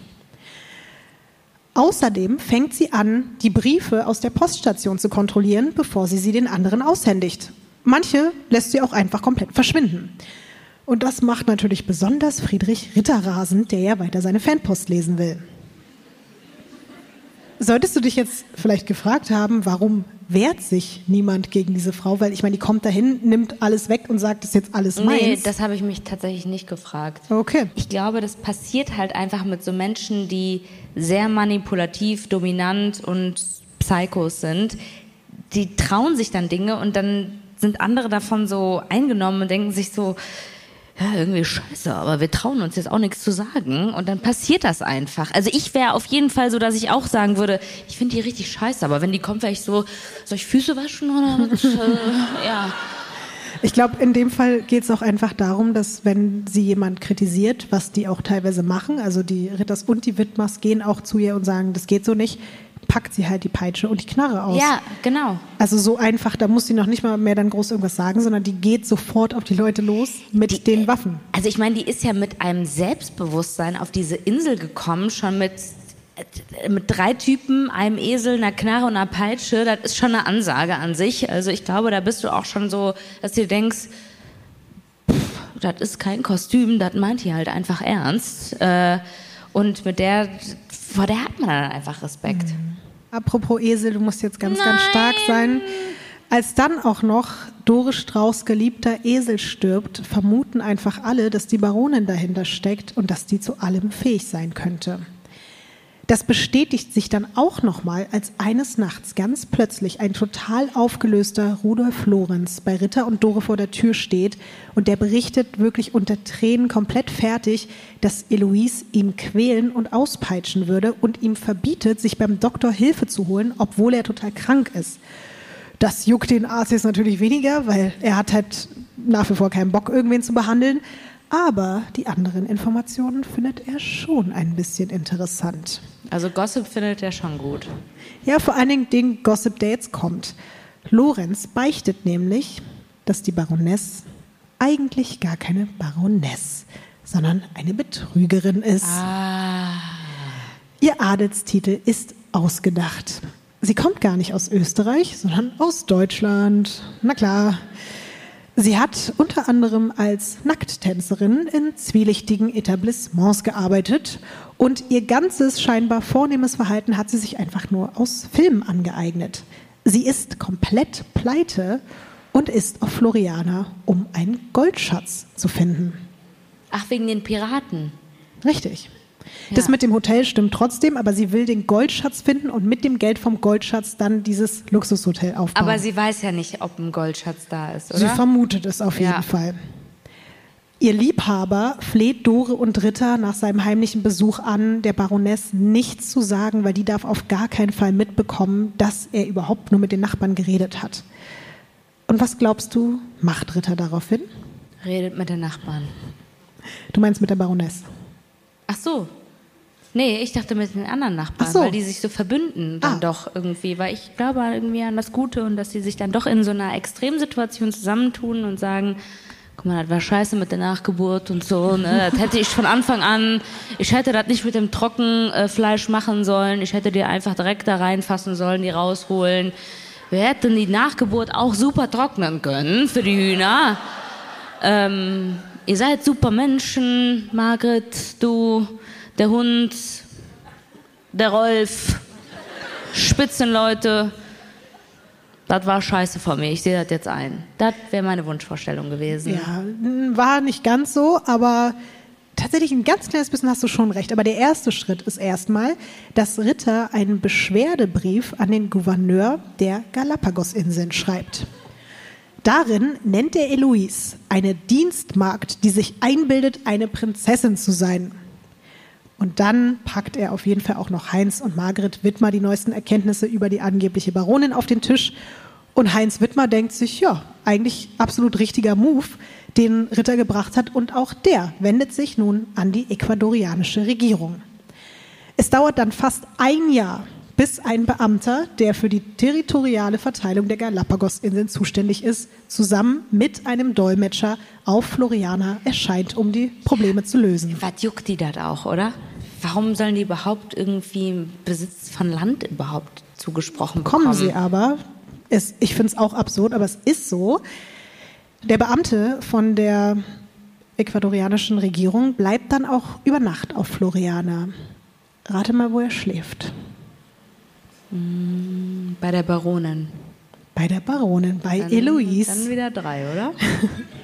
Außerdem fängt sie an, die Briefe aus der Poststation zu kontrollieren, bevor sie sie den anderen aushändigt. Manche lässt sie auch einfach komplett verschwinden. Und das macht natürlich besonders Friedrich Ritter rasend, der ja weiter seine Fanpost lesen will. Solltest du dich jetzt vielleicht gefragt haben, warum wehrt sich niemand gegen diese Frau? Weil ich meine, die kommt dahin, nimmt alles weg und sagt, das ist jetzt alles meins. Nee, das habe ich mich tatsächlich nicht gefragt. okay. Ich glaube, das passiert halt einfach mit so Menschen, die sehr manipulativ, dominant und Psychos sind. Die trauen sich dann Dinge und dann sind andere davon so eingenommen und denken sich so, ja, irgendwie scheiße, aber wir trauen uns jetzt auch nichts zu sagen und dann passiert das einfach. Also ich wäre auf jeden Fall so, dass ich auch sagen würde, ich finde die richtig scheiße, aber wenn die kommt, wäre ich so, soll ich Füße waschen oder was? *laughs* äh, ja. Ich glaube, in dem Fall geht es auch einfach darum, dass wenn sie jemand kritisiert, was die auch teilweise machen, also die Ritters und die Widmers gehen auch zu ihr und sagen, das geht so nicht, packt sie halt die Peitsche und die Knarre aus. Ja, genau. Also so einfach, da muss sie noch nicht mal mehr dann groß irgendwas sagen, sondern die geht sofort auf die Leute los mit den Waffen. Also ich meine, die ist ja mit einem Selbstbewusstsein auf diese Insel gekommen, schon mit, äh, mit drei Typen, einem Esel, einer Knarre und einer Peitsche. Das ist schon eine Ansage an sich. Also ich glaube, da bist du auch schon so, dass du denkst, das ist kein Kostüm, das meint die halt einfach ernst. Äh, Und mit der, vor der hat man dann einfach Respekt. Apropos Esel, du musst jetzt ganz, ganz stark sein. Als dann auch noch Doris Strauß geliebter Esel stirbt, vermuten einfach alle, dass die Baronin dahinter steckt und dass die zu allem fähig sein könnte. Das bestätigt sich dann auch nochmal, als eines Nachts ganz plötzlich ein total aufgelöster Rudolf Lorenz bei Ritter und Dore vor der Tür steht und der berichtet wirklich unter Tränen komplett fertig, dass Eloise ihm quälen und auspeitschen würde und ihm verbietet, sich beim Doktor Hilfe zu holen, obwohl er total krank ist. Das juckt den Arzt jetzt natürlich weniger, weil er hat halt nach wie vor keinen Bock, irgendwen zu behandeln. Aber die anderen Informationen findet er schon ein bisschen interessant. Also Gossip findet er schon gut. Ja, vor allen Dingen den Gossip, der jetzt kommt. Lorenz beichtet nämlich, dass die Baroness eigentlich gar keine Baroness, sondern eine Betrügerin ist. Ihr Adelstitel ist ausgedacht. Sie kommt gar nicht aus Österreich, sondern aus Deutschland. Na klar. Sie hat unter anderem als Nackttänzerin in zwielichtigen Etablissements gearbeitet und ihr ganzes scheinbar vornehmes Verhalten hat sie sich einfach nur aus Filmen angeeignet. Sie ist komplett pleite und ist auf Floriana, um einen Goldschatz zu finden. Ach, wegen den Piraten. Richtig. Das Ja. mit dem Hotel stimmt trotzdem, aber sie will den Goldschatz finden und mit dem Geld vom Goldschatz dann dieses Luxushotel aufbauen. Aber sie weiß ja nicht, ob ein Goldschatz da ist, Sie oder? vermutet es auf jeden Ja. Fall. Ihr Liebhaber fleht Dore und Ritter nach seinem heimlichen Besuch an, der Baroness nichts zu sagen, weil die darf auf gar keinen Fall mitbekommen, dass er überhaupt nur mit den Nachbarn geredet hat. Und was glaubst du, macht Ritter daraufhin? Redet mit den Nachbarn. Du meinst mit der Baroness? Ach so. Nee, ich dachte mit den anderen Nachbarn, Ach so. weil die sich so verbünden dann Ah. doch irgendwie, weil ich glaube irgendwie an das Gute und dass sie sich dann doch in so einer Extremsituation zusammentun und sagen, guck mal, das war scheiße mit der Nachgeburt und so, ne? das hätte ich von Anfang an, ich hätte das nicht mit dem Trockenfleisch machen sollen, ich hätte die einfach direkt da reinfassen sollen, die rausholen. Wir hätten die Nachgeburt auch super trocknen können für die Hühner. Ähm, ihr seid super Menschen, Margret, du, der Hund, der Rolf, Spitzenleute. Das war scheiße von mir, ich sehe das jetzt ein. Das wäre meine Wunschvorstellung gewesen. Ja, war nicht ganz so, aber tatsächlich ein ganz kleines bisschen hast du schon recht. Aber der erste Schritt ist erstmal, dass Ritter einen Beschwerdebrief an den Gouverneur der Galapagosinseln schreibt. Darin nennt er Eloise eine Dienstmagd, die sich einbildet, eine Prinzessin zu sein. Und dann packt er auf jeden Fall auch noch Heinz und Margret Wittmer die neuesten Erkenntnisse über die angebliche Baronin auf den Tisch. Und Heinz Wittmer denkt sich, ja, eigentlich absolut richtiger Move, den Ritter gebracht hat. Und auch der wendet sich nun an die ecuadorianische Regierung. Es dauert dann fast ein Jahr, bis ein Beamter, der für die territoriale Verteilung der Galapagosinseln zuständig ist, zusammen mit einem Dolmetscher auf Floriana erscheint, um die Probleme zu lösen. Was juckt die das auch, oder? Warum sollen die überhaupt irgendwie Besitz von Land überhaupt zugesprochen bekommen? kommen sie aber. Es, ich finde es auch absurd, aber es ist so. Der Beamte von der ecuadorianischen Regierung bleibt dann auch über Nacht auf Floriana. Rate mal, wo er schläft. Bei der Baronin. Bei der Baronin, bei Dann, Eloise. Dann wieder drei, oder? *laughs*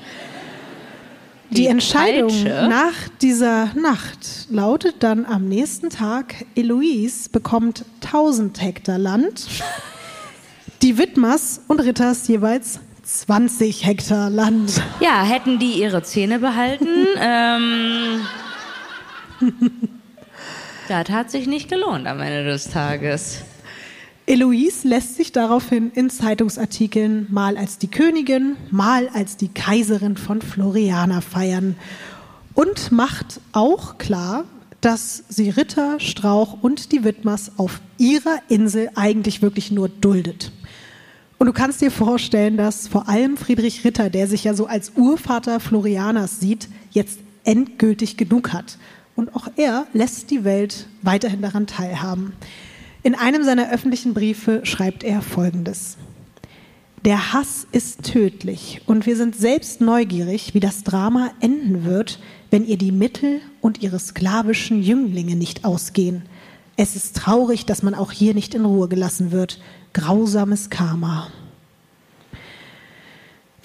Die, Die Entscheidung Peitsche? nach dieser Nacht lautet dann am nächsten Tag, Eloise bekommt 1000 Hektar Land, *laughs* die Wittmers und Ritters jeweils 20 Hektar Land. Ja, hätten die ihre Zähne behalten, *laughs* ähm, das hat sich nicht gelohnt am Ende des Tages. Eloise lässt sich daraufhin in Zeitungsartikeln mal als die Königin, mal als die Kaiserin von Floriana feiern und macht auch klar, dass sie Ritter, Strauch und die Widmers auf ihrer Insel eigentlich wirklich nur duldet. Und du kannst dir vorstellen, dass vor allem Friedrich Ritter, der sich ja so als Urvater Florianas sieht, jetzt endgültig genug hat. Und auch er lässt die Welt weiterhin daran teilhaben. In einem seiner öffentlichen Briefe schreibt er Folgendes. Der Hass ist tödlich und wir sind selbst neugierig, wie das Drama enden wird, wenn ihr die Mittel und ihre sklavischen Jünglinge nicht ausgehen. Es ist traurig, dass man auch hier nicht in Ruhe gelassen wird. Grausames Karma.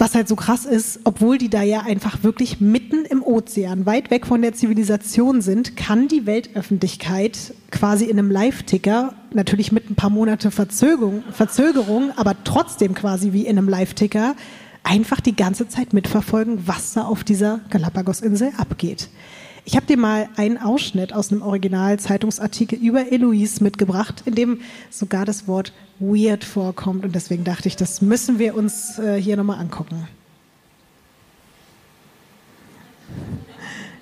Was halt so krass ist, obwohl die da ja einfach wirklich mitten im Ozean, weit weg von der Zivilisation sind, kann die Weltöffentlichkeit quasi in einem Live-Ticker, natürlich mit ein paar Monate Verzögerung, Verzögerung, aber trotzdem quasi wie in einem Live-Ticker, einfach die ganze Zeit mitverfolgen, was da auf dieser Galapagos-Insel abgeht. Ich habe dir mal einen Ausschnitt aus einem Original-Zeitungsartikel über Eloise mitgebracht, in dem sogar das Wort weird vorkommt. Und deswegen dachte ich, das müssen wir uns äh, hier nochmal angucken.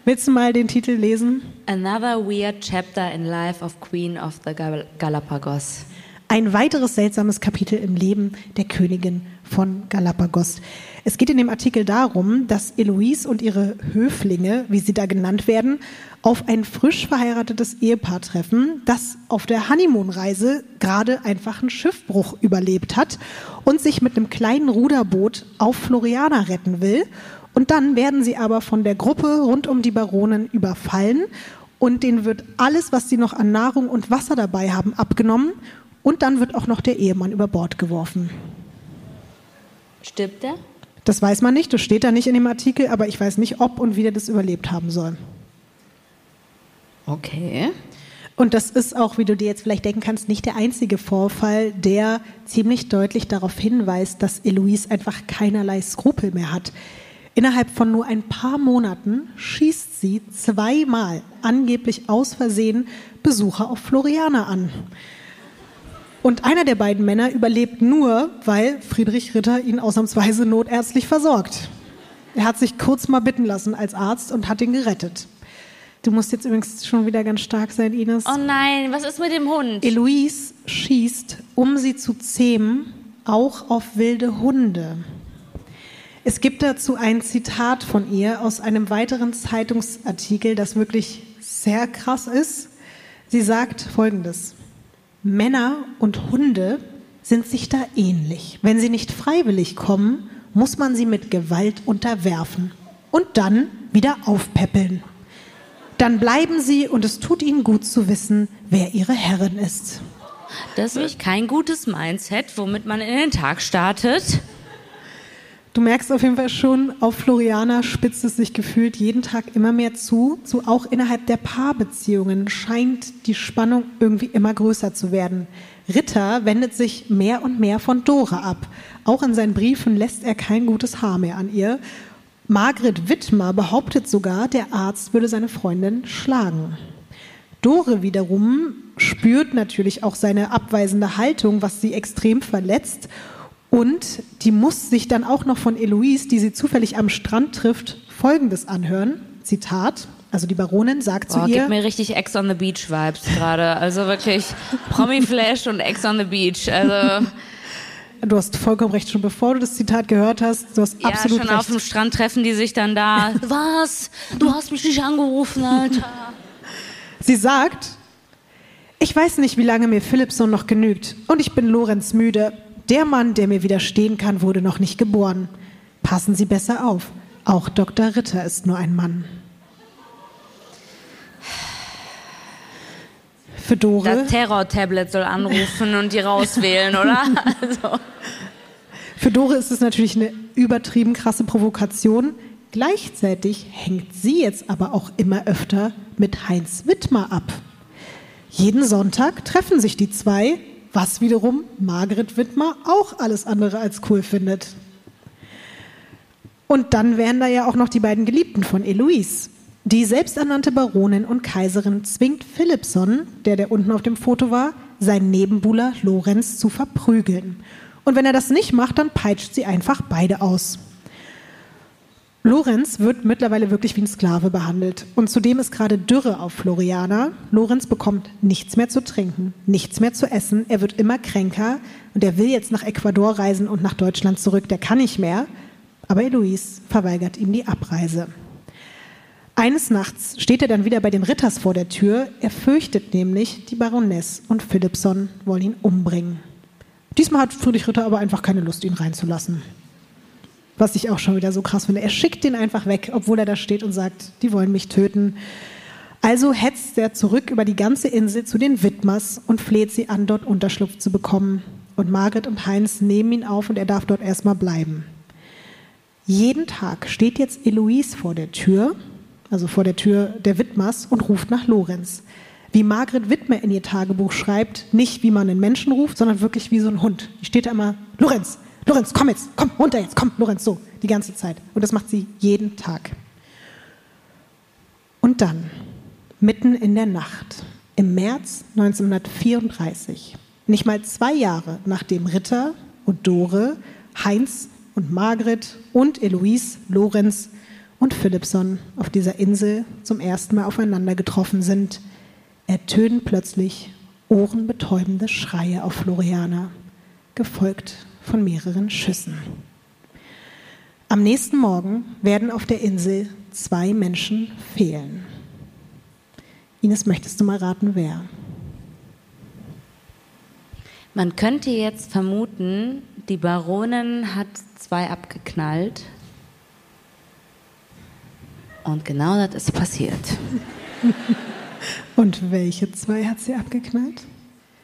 Willst du mal den Titel lesen? Another weird chapter in life of Queen of the Gal Galapagos. Ein weiteres seltsames Kapitel im Leben der Königin von Galapagos. Es geht in dem Artikel darum, dass Eloise und ihre Höflinge, wie sie da genannt werden, auf ein frisch verheiratetes Ehepaar treffen, das auf der Honeymoon-Reise gerade einfach einen Schiffbruch überlebt hat und sich mit einem kleinen Ruderboot auf Floriana retten will. Und dann werden sie aber von der Gruppe rund um die Baronin überfallen und denen wird alles, was sie noch an Nahrung und Wasser dabei haben, abgenommen und dann wird auch noch der Ehemann über Bord geworfen. Stirbt der? Das weiß man nicht, das steht da nicht in dem Artikel, aber ich weiß nicht, ob und wie der das überlebt haben soll. Okay. Und das ist auch, wie du dir jetzt vielleicht denken kannst, nicht der einzige Vorfall, der ziemlich deutlich darauf hinweist, dass Eloise einfach keinerlei Skrupel mehr hat. Innerhalb von nur ein paar Monaten schießt sie zweimal angeblich aus Versehen Besucher auf Floriana an. Und einer der beiden Männer überlebt nur, weil Friedrich Ritter ihn ausnahmsweise notärztlich versorgt. Er hat sich kurz mal bitten lassen als Arzt und hat ihn gerettet. Du musst jetzt übrigens schon wieder ganz stark sein, Ines. Oh nein, was ist mit dem Hund? Eloise schießt, um sie zu zähmen, auch auf wilde Hunde. Es gibt dazu ein Zitat von ihr aus einem weiteren Zeitungsartikel, das wirklich sehr krass ist. Sie sagt Folgendes. Männer und Hunde sind sich da ähnlich. Wenn sie nicht freiwillig kommen, muss man sie mit Gewalt unterwerfen und dann wieder aufpäppeln. Dann bleiben sie und es tut ihnen gut zu wissen, wer ihre Herrin ist. Das ist kein gutes Mindset, womit man in den Tag startet. Du merkst auf jeden Fall schon, auf Floriana spitzt es sich gefühlt jeden Tag immer mehr zu. So auch innerhalb der Paarbeziehungen scheint die Spannung irgendwie immer größer zu werden. Ritter wendet sich mehr und mehr von Dora ab. Auch in seinen Briefen lässt er kein gutes Haar mehr an ihr. Margret Wittmer behauptet sogar, der Arzt würde seine Freundin schlagen. Dore wiederum spürt natürlich auch seine abweisende Haltung, was sie extrem verletzt. Und die muss sich dann auch noch von Eloise, die sie zufällig am Strand trifft, Folgendes anhören. Zitat. Also die Baronin sagt Boah, zu ihr. gibt mir richtig Ex on the Beach Vibes gerade. Also wirklich *laughs* Promi Flash und Ex on the Beach. Also Du hast vollkommen recht, schon bevor du das Zitat gehört hast, du hast ja, absolut schon recht. auf dem Strand treffen die sich dann da. *laughs* Was? Du hast mich nicht angerufen, Alter. Sie sagt, ich weiß nicht, wie lange mir Philipson noch genügt und ich bin Lorenz müde. Der Mann, der mir widerstehen kann, wurde noch nicht geboren. Passen Sie besser auf. Auch Dr. Ritter ist nur ein Mann. Für Dore. Das Terror-Tablet soll anrufen und die rauswählen, oder? *laughs* Also. Für Dore ist es natürlich eine übertrieben krasse Provokation. Gleichzeitig hängt sie jetzt aber auch immer öfter mit Heinz Wittmer ab. Jeden Sonntag treffen sich die zwei, was wiederum Margret Wittmer auch alles andere als cool findet. Und dann wären da ja auch noch die beiden Geliebten von Eloise. Die selbsternannte Baronin und Kaiserin zwingt Philipson, der der unten auf dem Foto war, seinen Nebenbuhler Lorenz zu verprügeln. Und wenn er das nicht macht, dann peitscht sie einfach beide aus. Lorenz wird mittlerweile wirklich wie ein Sklave behandelt. Und zudem ist gerade Dürre auf Floriana. Lorenz bekommt nichts mehr zu trinken, nichts mehr zu essen. Er wird immer kränker und er will jetzt nach Ecuador reisen und nach Deutschland zurück. Der kann nicht mehr. Aber Eloise verweigert ihm die Abreise. Eines Nachts steht er dann wieder bei den Ritters vor der Tür. Er fürchtet nämlich, die Baroness und Philipson wollen ihn umbringen. Diesmal hat Friedrich Ritter aber einfach keine Lust, ihn reinzulassen. Was ich auch schon wieder so krass finde. Er schickt ihn einfach weg, obwohl er da steht und sagt, die wollen mich töten. Also hetzt er zurück über die ganze Insel zu den Widmers und fleht sie an, dort Unterschlupf zu bekommen. Und Margret und Heinz nehmen ihn auf und er darf dort erstmal bleiben. Jeden Tag steht jetzt Eloise vor der Tür, also vor der Tür der Widmers, und ruft nach Lorenz. Wie Margret Wittmer in ihr Tagebuch schreibt, nicht wie man einen Menschen ruft, sondern wirklich wie so ein Hund. Die steht da immer, Lorenz, Lorenz, komm jetzt, komm runter jetzt, komm, Lorenz, so, die ganze Zeit. Und das macht sie jeden Tag. Und dann, mitten in der Nacht, im März 1934, nicht mal zwei Jahre nachdem Ritter und Dore, Heinz und Margret und Eloise, Lorenz und Philipson auf dieser Insel zum ersten Mal aufeinander getroffen sind, ertönen plötzlich ohrenbetäubende Schreie auf Floriana, gefolgt von mehreren Schüssen. Am nächsten Morgen werden auf der Insel zwei Menschen fehlen. Ines, möchtest du mal raten, wer? Man könnte jetzt vermuten, die Baronin hat zwei abgeknallt. Und genau das ist passiert. *laughs* Und welche zwei hat sie abgeknallt?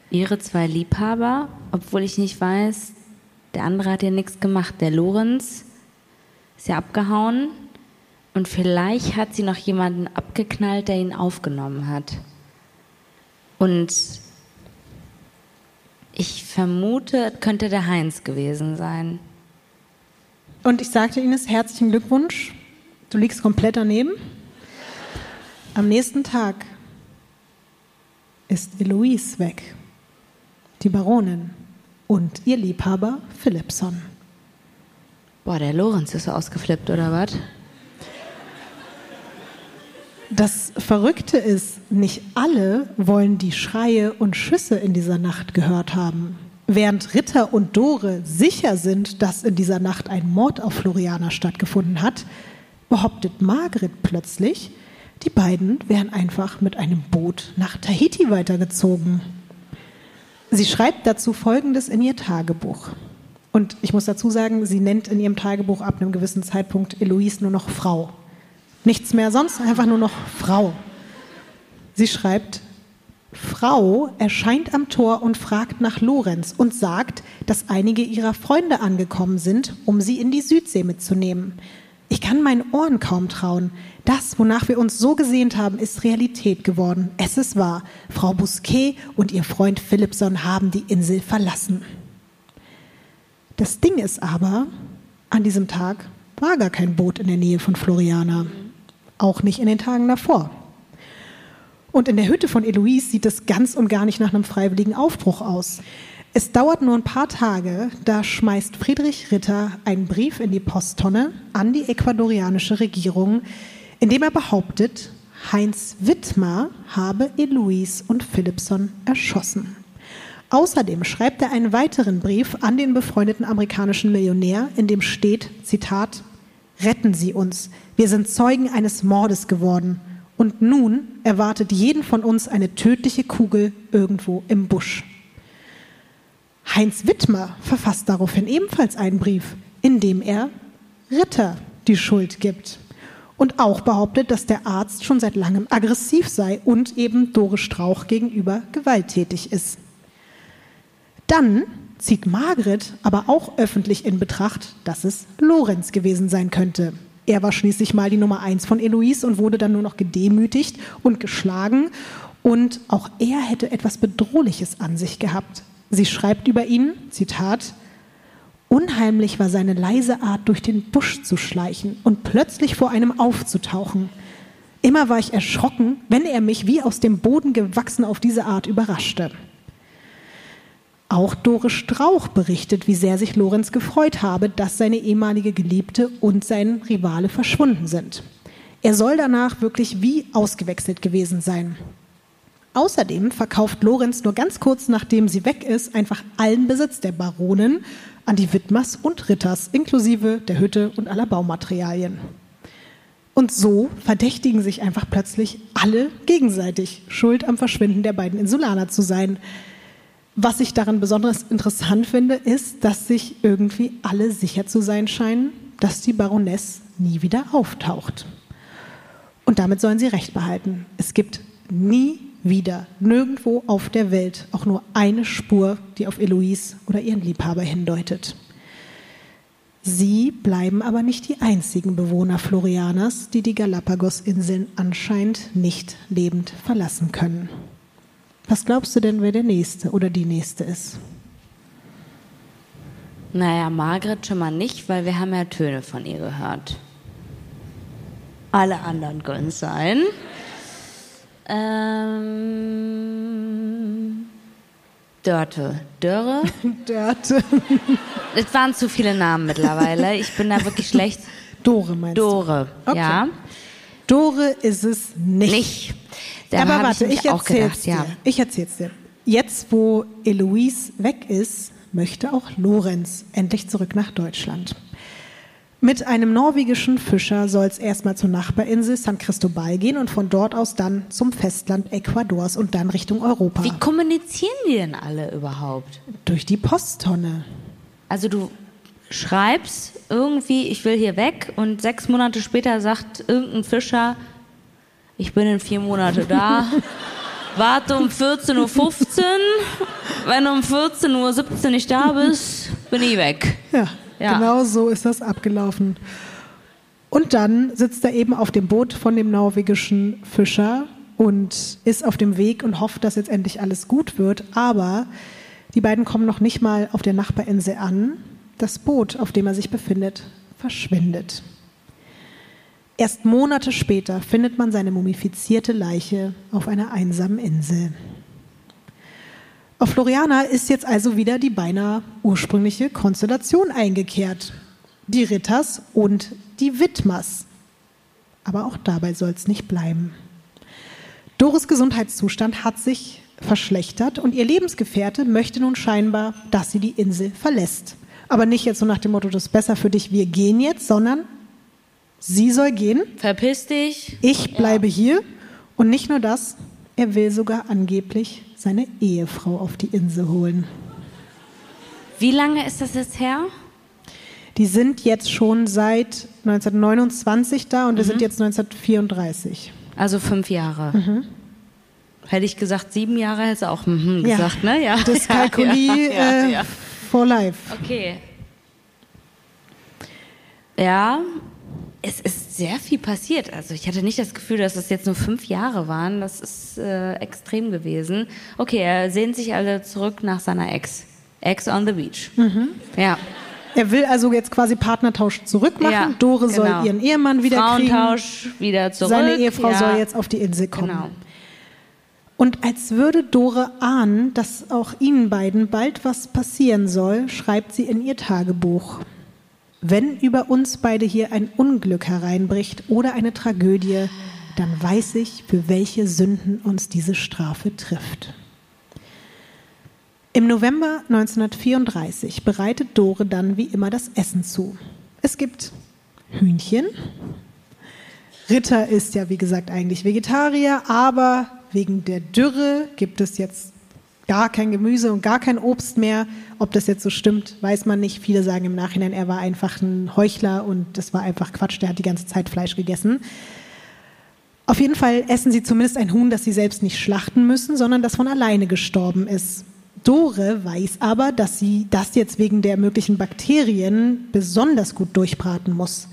Ihre zwei Liebhaber, obwohl ich nicht weiß, der andere hat ja nichts gemacht. Der Lorenz ist ja abgehauen. Und vielleicht hat sie noch jemanden abgeknallt, der ihn aufgenommen hat. Und ich vermute, es könnte der Heinz gewesen sein. Und ich sagte Ines, herzlichen Glückwunsch. Du liegst komplett daneben. Am nächsten Tag ist Eloise weg, die Baronin und ihr Liebhaber Philipson. Boah, der Lorenz ist so ausgeflippt, oder was? Das Verrückte ist, nicht alle wollen die Schreie und Schüsse in dieser Nacht gehört haben. Während Ritter und Dore sicher sind, dass in dieser Nacht ein Mord auf Floriana stattgefunden hat, behauptet Margret plötzlich, die beiden wären einfach mit einem Boot nach Tahiti weitergezogen. Sie schreibt dazu Folgendes in ihr Tagebuch. Und ich muss dazu sagen, sie nennt in ihrem Tagebuch ab einem gewissen Zeitpunkt Eloise nur noch Frau. Nichts mehr sonst, einfach nur noch Frau. Sie schreibt, Frau erscheint am Tor und fragt nach Lorenz und sagt, dass einige ihrer Freunde angekommen sind, um sie in die Südsee mitzunehmen. Ich kann meinen Ohren kaum trauen. Das, wonach wir uns so gesehnt haben, ist Realität geworden. Es ist wahr. Frau Bousquet und ihr Freund Philipson haben die Insel verlassen. Das Ding ist aber, an diesem Tag war gar kein Boot in der Nähe von Floriana. Auch nicht in den Tagen davor. Und in der Hütte von Eloise sieht es ganz und gar nicht nach einem freiwilligen Aufbruch aus. Es dauert nur ein paar Tage, da schmeißt Friedrich Ritter einen Brief in die Posttonne an die ecuadorianische Regierung, in dem er behauptet, Heinz Wittmer habe Eloise und Philipson erschossen. Außerdem schreibt er einen weiteren Brief an den befreundeten amerikanischen Millionär, in dem steht, Zitat, Retten Sie uns, wir sind Zeugen eines Mordes geworden und nun erwartet jeden von uns eine tödliche Kugel irgendwo im Busch. Heinz Wittmer verfasst daraufhin ebenfalls einen Brief, in dem er Ritter die Schuld gibt und auch behauptet, dass der Arzt schon seit langem aggressiv sei und eben Doris Strauch gegenüber gewalttätig ist. Dann zieht Margret aber auch öffentlich in Betracht, dass es Lorenz gewesen sein könnte. Er war schließlich mal die Nummer eins von Eloise und wurde dann nur noch gedemütigt und geschlagen. Und auch er hätte etwas Bedrohliches an sich gehabt. Sie schreibt über ihn, Zitat, Unheimlich war seine leise Art, durch den Busch zu schleichen und plötzlich vor einem aufzutauchen. Immer war ich erschrocken, wenn er mich wie aus dem Boden gewachsen auf diese Art überraschte. Auch Doris Strauch berichtet, wie sehr sich Lorenz gefreut habe, dass seine ehemalige Geliebte und sein Rivale verschwunden sind. Er soll danach wirklich wie ausgewechselt gewesen sein. Außerdem verkauft Lorenz nur ganz kurz nachdem sie weg ist einfach allen Besitz der Baronin an die Widmers und Ritters, inklusive der Hütte und aller Baumaterialien. Und so verdächtigen sich einfach plötzlich alle gegenseitig, schuld am Verschwinden der beiden Insulaner zu sein. Was ich daran besonders interessant finde, ist, dass sich irgendwie alle sicher zu sein scheinen, dass die Baroness nie wieder auftaucht. Und damit sollen sie recht behalten. Es gibt nie wieder nirgendwo auf der Welt auch nur eine Spur, die auf Eloise oder ihren Liebhaber hindeutet. Sie bleiben aber nicht die einzigen Bewohner Florianas, die die Galapagos-Inseln anscheinend nicht lebend verlassen können. Was glaubst du denn, wer der Nächste oder die Nächste ist? Naja, Margret schon mal nicht, weil wir haben ja Töne von ihr gehört. Alle anderen können sein. Ähm, Dörte. Dörre? *laughs* Dörte. Es waren zu viele Namen mittlerweile. Ich bin da wirklich schlecht. Dore meinst Dore, du? Okay. ja. Dore ist es nicht. Nicht. Da Aber warte, ich, ich, erzähl's gedacht, ja. dir. Ich erzähl's dir. Jetzt, wo Eloise weg ist, möchte auch Lorenz endlich zurück nach Deutschland. Mit einem norwegischen Fischer soll es erstmal zur Nachbarinsel San Cristobal gehen und von dort aus dann zum Festland Ecuadors und dann Richtung Europa. Wie kommunizieren die denn alle überhaupt? Durch die Posttonne. Also du schreibst irgendwie, ich will hier weg und sechs Monate später sagt irgendein Fischer, ich bin in vier Monate da. *laughs* Warte um 14.15 Uhr. Wenn du um 14.17 Uhr nicht da bist, bin ich weg. Ja, Ja. genau so ist das abgelaufen. Und dann sitzt er eben auf dem Boot von dem norwegischen Fischer und ist auf dem Weg und hofft, dass jetzt endlich alles gut wird. Aber die beiden kommen noch nicht mal auf der Nachbarinsel an. Das Boot, auf dem er sich befindet, verschwindet. Erst Monate später findet man seine mumifizierte Leiche auf einer einsamen Insel. Auf Floriana ist jetzt also wieder die beinahe ursprüngliche Konstellation eingekehrt. Die Ritters und die Widmers. Aber auch dabei soll es nicht bleiben. Doris Gesundheitszustand hat sich verschlechtert und ihr Lebensgefährte möchte nun scheinbar, dass sie die Insel verlässt. Aber nicht jetzt so nach dem Motto, das ist besser für dich, wir gehen jetzt, sondern sie soll gehen. Verpiss dich. Ich bleibe ja. hier. Und nicht nur das, er will sogar angeblich seine Ehefrau auf die Insel holen. Wie lange ist das jetzt her? Die sind jetzt schon seit 1929 da und wir sind mhm. jetzt 1934. Also fünf Jahre. Mhm. Hätte ich gesagt sieben Jahre, hätte es auch mhm gesagt, ja. ne? Ja. Das *laughs* Kalkuli ja, ja, äh, for life. Okay. Ja, es ist sehr viel passiert. Also ich hatte nicht das Gefühl, dass es jetzt nur fünf Jahre waren. Das ist äh, extrem gewesen. Okay, er sehnt sich also zurück nach seiner Ex. Ex on the beach. Mhm. Ja. Er will also jetzt quasi Partnertausch zurückmachen. Ja, Dore genau. soll ihren Ehemann wieder Frauentausch kriegen. wieder zurück. Seine Ehefrau ja. soll jetzt auf die Insel kommen. Genau. Und als würde Dore ahnen, dass auch ihnen beiden bald was passieren soll, schreibt sie in ihr Tagebuch. Wenn über uns beide hier ein Unglück hereinbricht oder eine Tragödie, dann weiß ich, für welche Sünden uns diese Strafe trifft. Im November 1934 bereitet Dore dann wie immer das Essen zu. Es gibt Hühnchen. Ritter ist ja, wie gesagt, eigentlich Vegetarier, aber wegen der Dürre gibt es jetzt gar kein Gemüse und gar kein Obst mehr. Ob das jetzt so stimmt, weiß man nicht. Viele sagen im Nachhinein, er war einfach ein Heuchler und das war einfach Quatsch, der hat die ganze Zeit Fleisch gegessen. Auf jeden Fall essen sie zumindest ein Huhn, das sie selbst nicht schlachten müssen, sondern das von alleine gestorben ist. Dore weiß aber, dass sie das jetzt wegen der möglichen Bakterien besonders gut durchbraten muss.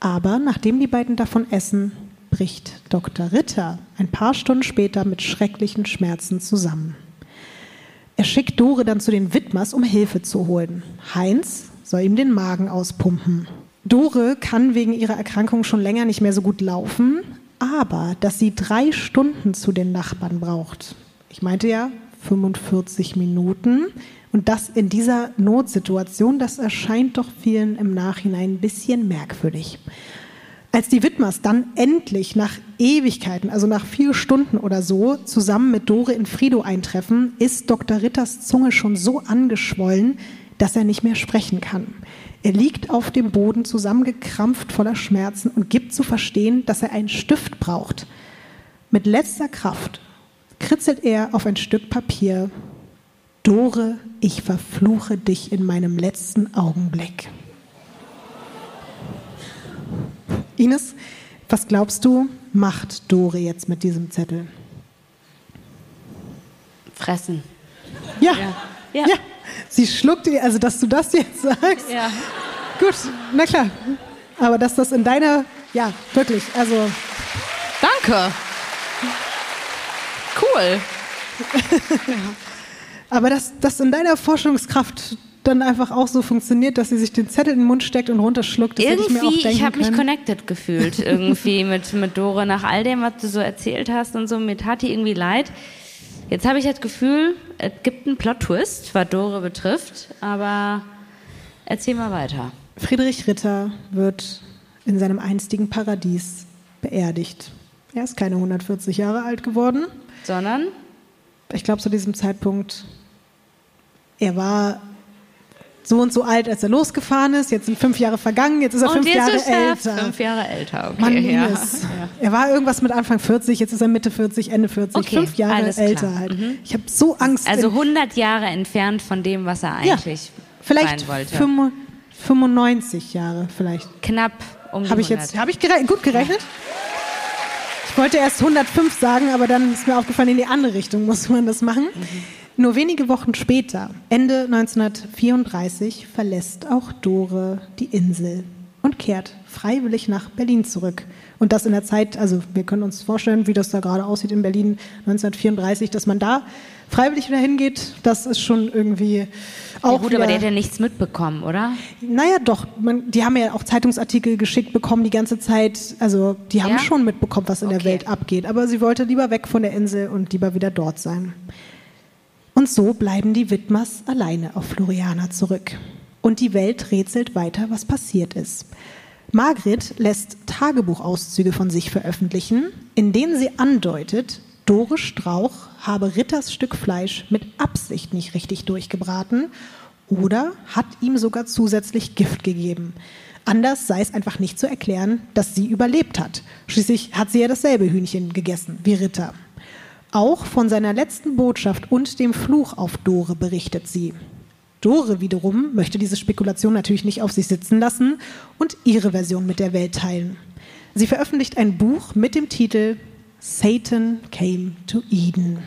Aber nachdem die beiden davon essen, bricht Dr. Ritter ein paar Stunden später mit schrecklichen Schmerzen zusammen. Er schickt Dore dann zu den Widmers, um Hilfe zu holen. Heinz soll ihm den Magen auspumpen. Dore kann wegen ihrer Erkrankung schon länger nicht mehr so gut laufen, aber dass sie drei Stunden zu den Nachbarn braucht. Ich meinte ja, 45 Minuten. Und das in dieser Notsituation, das erscheint doch vielen im Nachhinein ein bisschen merkwürdig. Als die Widmers dann endlich nach Ewigkeiten, also nach vier Stunden oder so, zusammen mit Dore in Frido eintreffen, ist Dr. Ritters Zunge schon so angeschwollen, dass er nicht mehr sprechen kann. Er liegt auf dem Boden zusammengekrampft voller Schmerzen und gibt zu verstehen, dass er einen Stift braucht. Mit letzter Kraft kritzelt er auf ein Stück Papier. Dore, ich verfluche dich in meinem letzten Augenblick. Ines, was glaubst du, macht Dore jetzt mit diesem Zettel? Fressen. Ja. Ja. ja. ja. Sie schluckt, also dass du das jetzt sagst. Ja. Gut, na klar. Aber dass das in deiner, ja, wirklich, also. Danke. Cool. *laughs* Aber dass das in deiner Forschungskraft dann einfach auch so funktioniert, dass sie sich den Zettel in den Mund steckt und runterschluckt. Das irgendwie, ich, mir ich habe mich connected gefühlt irgendwie *laughs* mit, mit Dore nach all dem, was du so erzählt hast und so. Mir tat die irgendwie leid. Jetzt habe ich das Gefühl, es gibt einen Plot-Twist, was Dore betrifft, aber erzähl mal weiter. Friedrich Ritter wird in seinem einstigen Paradies beerdigt. Er ist keine 140 Jahre alt geworden. Sondern? Ich glaube, zu diesem Zeitpunkt, er war so und so alt, als er losgefahren ist. Jetzt sind fünf Jahre vergangen, jetzt ist er und fünf Jahre ist älter. Fünf Jahre älter, okay. Mann, ja. Er war irgendwas mit Anfang 40, jetzt ist er Mitte 40, Ende 40, okay, fünf Jahre älter halt. Mhm. Ich habe so Angst. Also 100 Jahre entfernt von dem, was er eigentlich ja, vielleicht sein wollte. 95 Jahre vielleicht. Knapp um Habe ich jetzt, habe ich gere gut gerechnet? Ich wollte erst 105 sagen, aber dann ist mir aufgefallen, in die andere Richtung muss man das machen. Mhm. Nur wenige Wochen später, Ende 1934, verlässt auch Dore die Insel. und kehrt freiwillig nach Berlin zurück. Und das in der Zeit, also wir können uns vorstellen, wie das da gerade aussieht in Berlin 1934, dass man da freiwillig wieder hingeht, das ist schon irgendwie auch. Ja, gut, aber der hat ja nichts mitbekommen, oder? Naja, doch. Man, die haben ja auch Zeitungsartikel geschickt bekommen die ganze Zeit. Also die haben Ja? schon mitbekommen, was in der Okay. Welt abgeht. Aber sie wollte lieber weg von der Insel und lieber wieder dort sein. Und so bleiben die Widmers alleine auf Floriana zurück. Und die Welt rätselt weiter, was passiert ist. Margret lässt Tagebuchauszüge von sich veröffentlichen, in denen sie andeutet, Dore Strauch habe Ritters Stück Fleisch mit Absicht nicht richtig durchgebraten oder hat ihm sogar zusätzlich Gift gegeben. Anders sei es einfach nicht zu erklären, dass sie überlebt hat. Schließlich hat sie ja dasselbe Hühnchen gegessen wie Ritter. Auch von seiner letzten Botschaft und dem Fluch auf Dore berichtet sie. Dore wiederum möchte diese Spekulation natürlich nicht auf sich sitzen lassen und ihre Version mit der Welt teilen. Sie veröffentlicht ein Buch mit dem Titel Satan Came to Eden.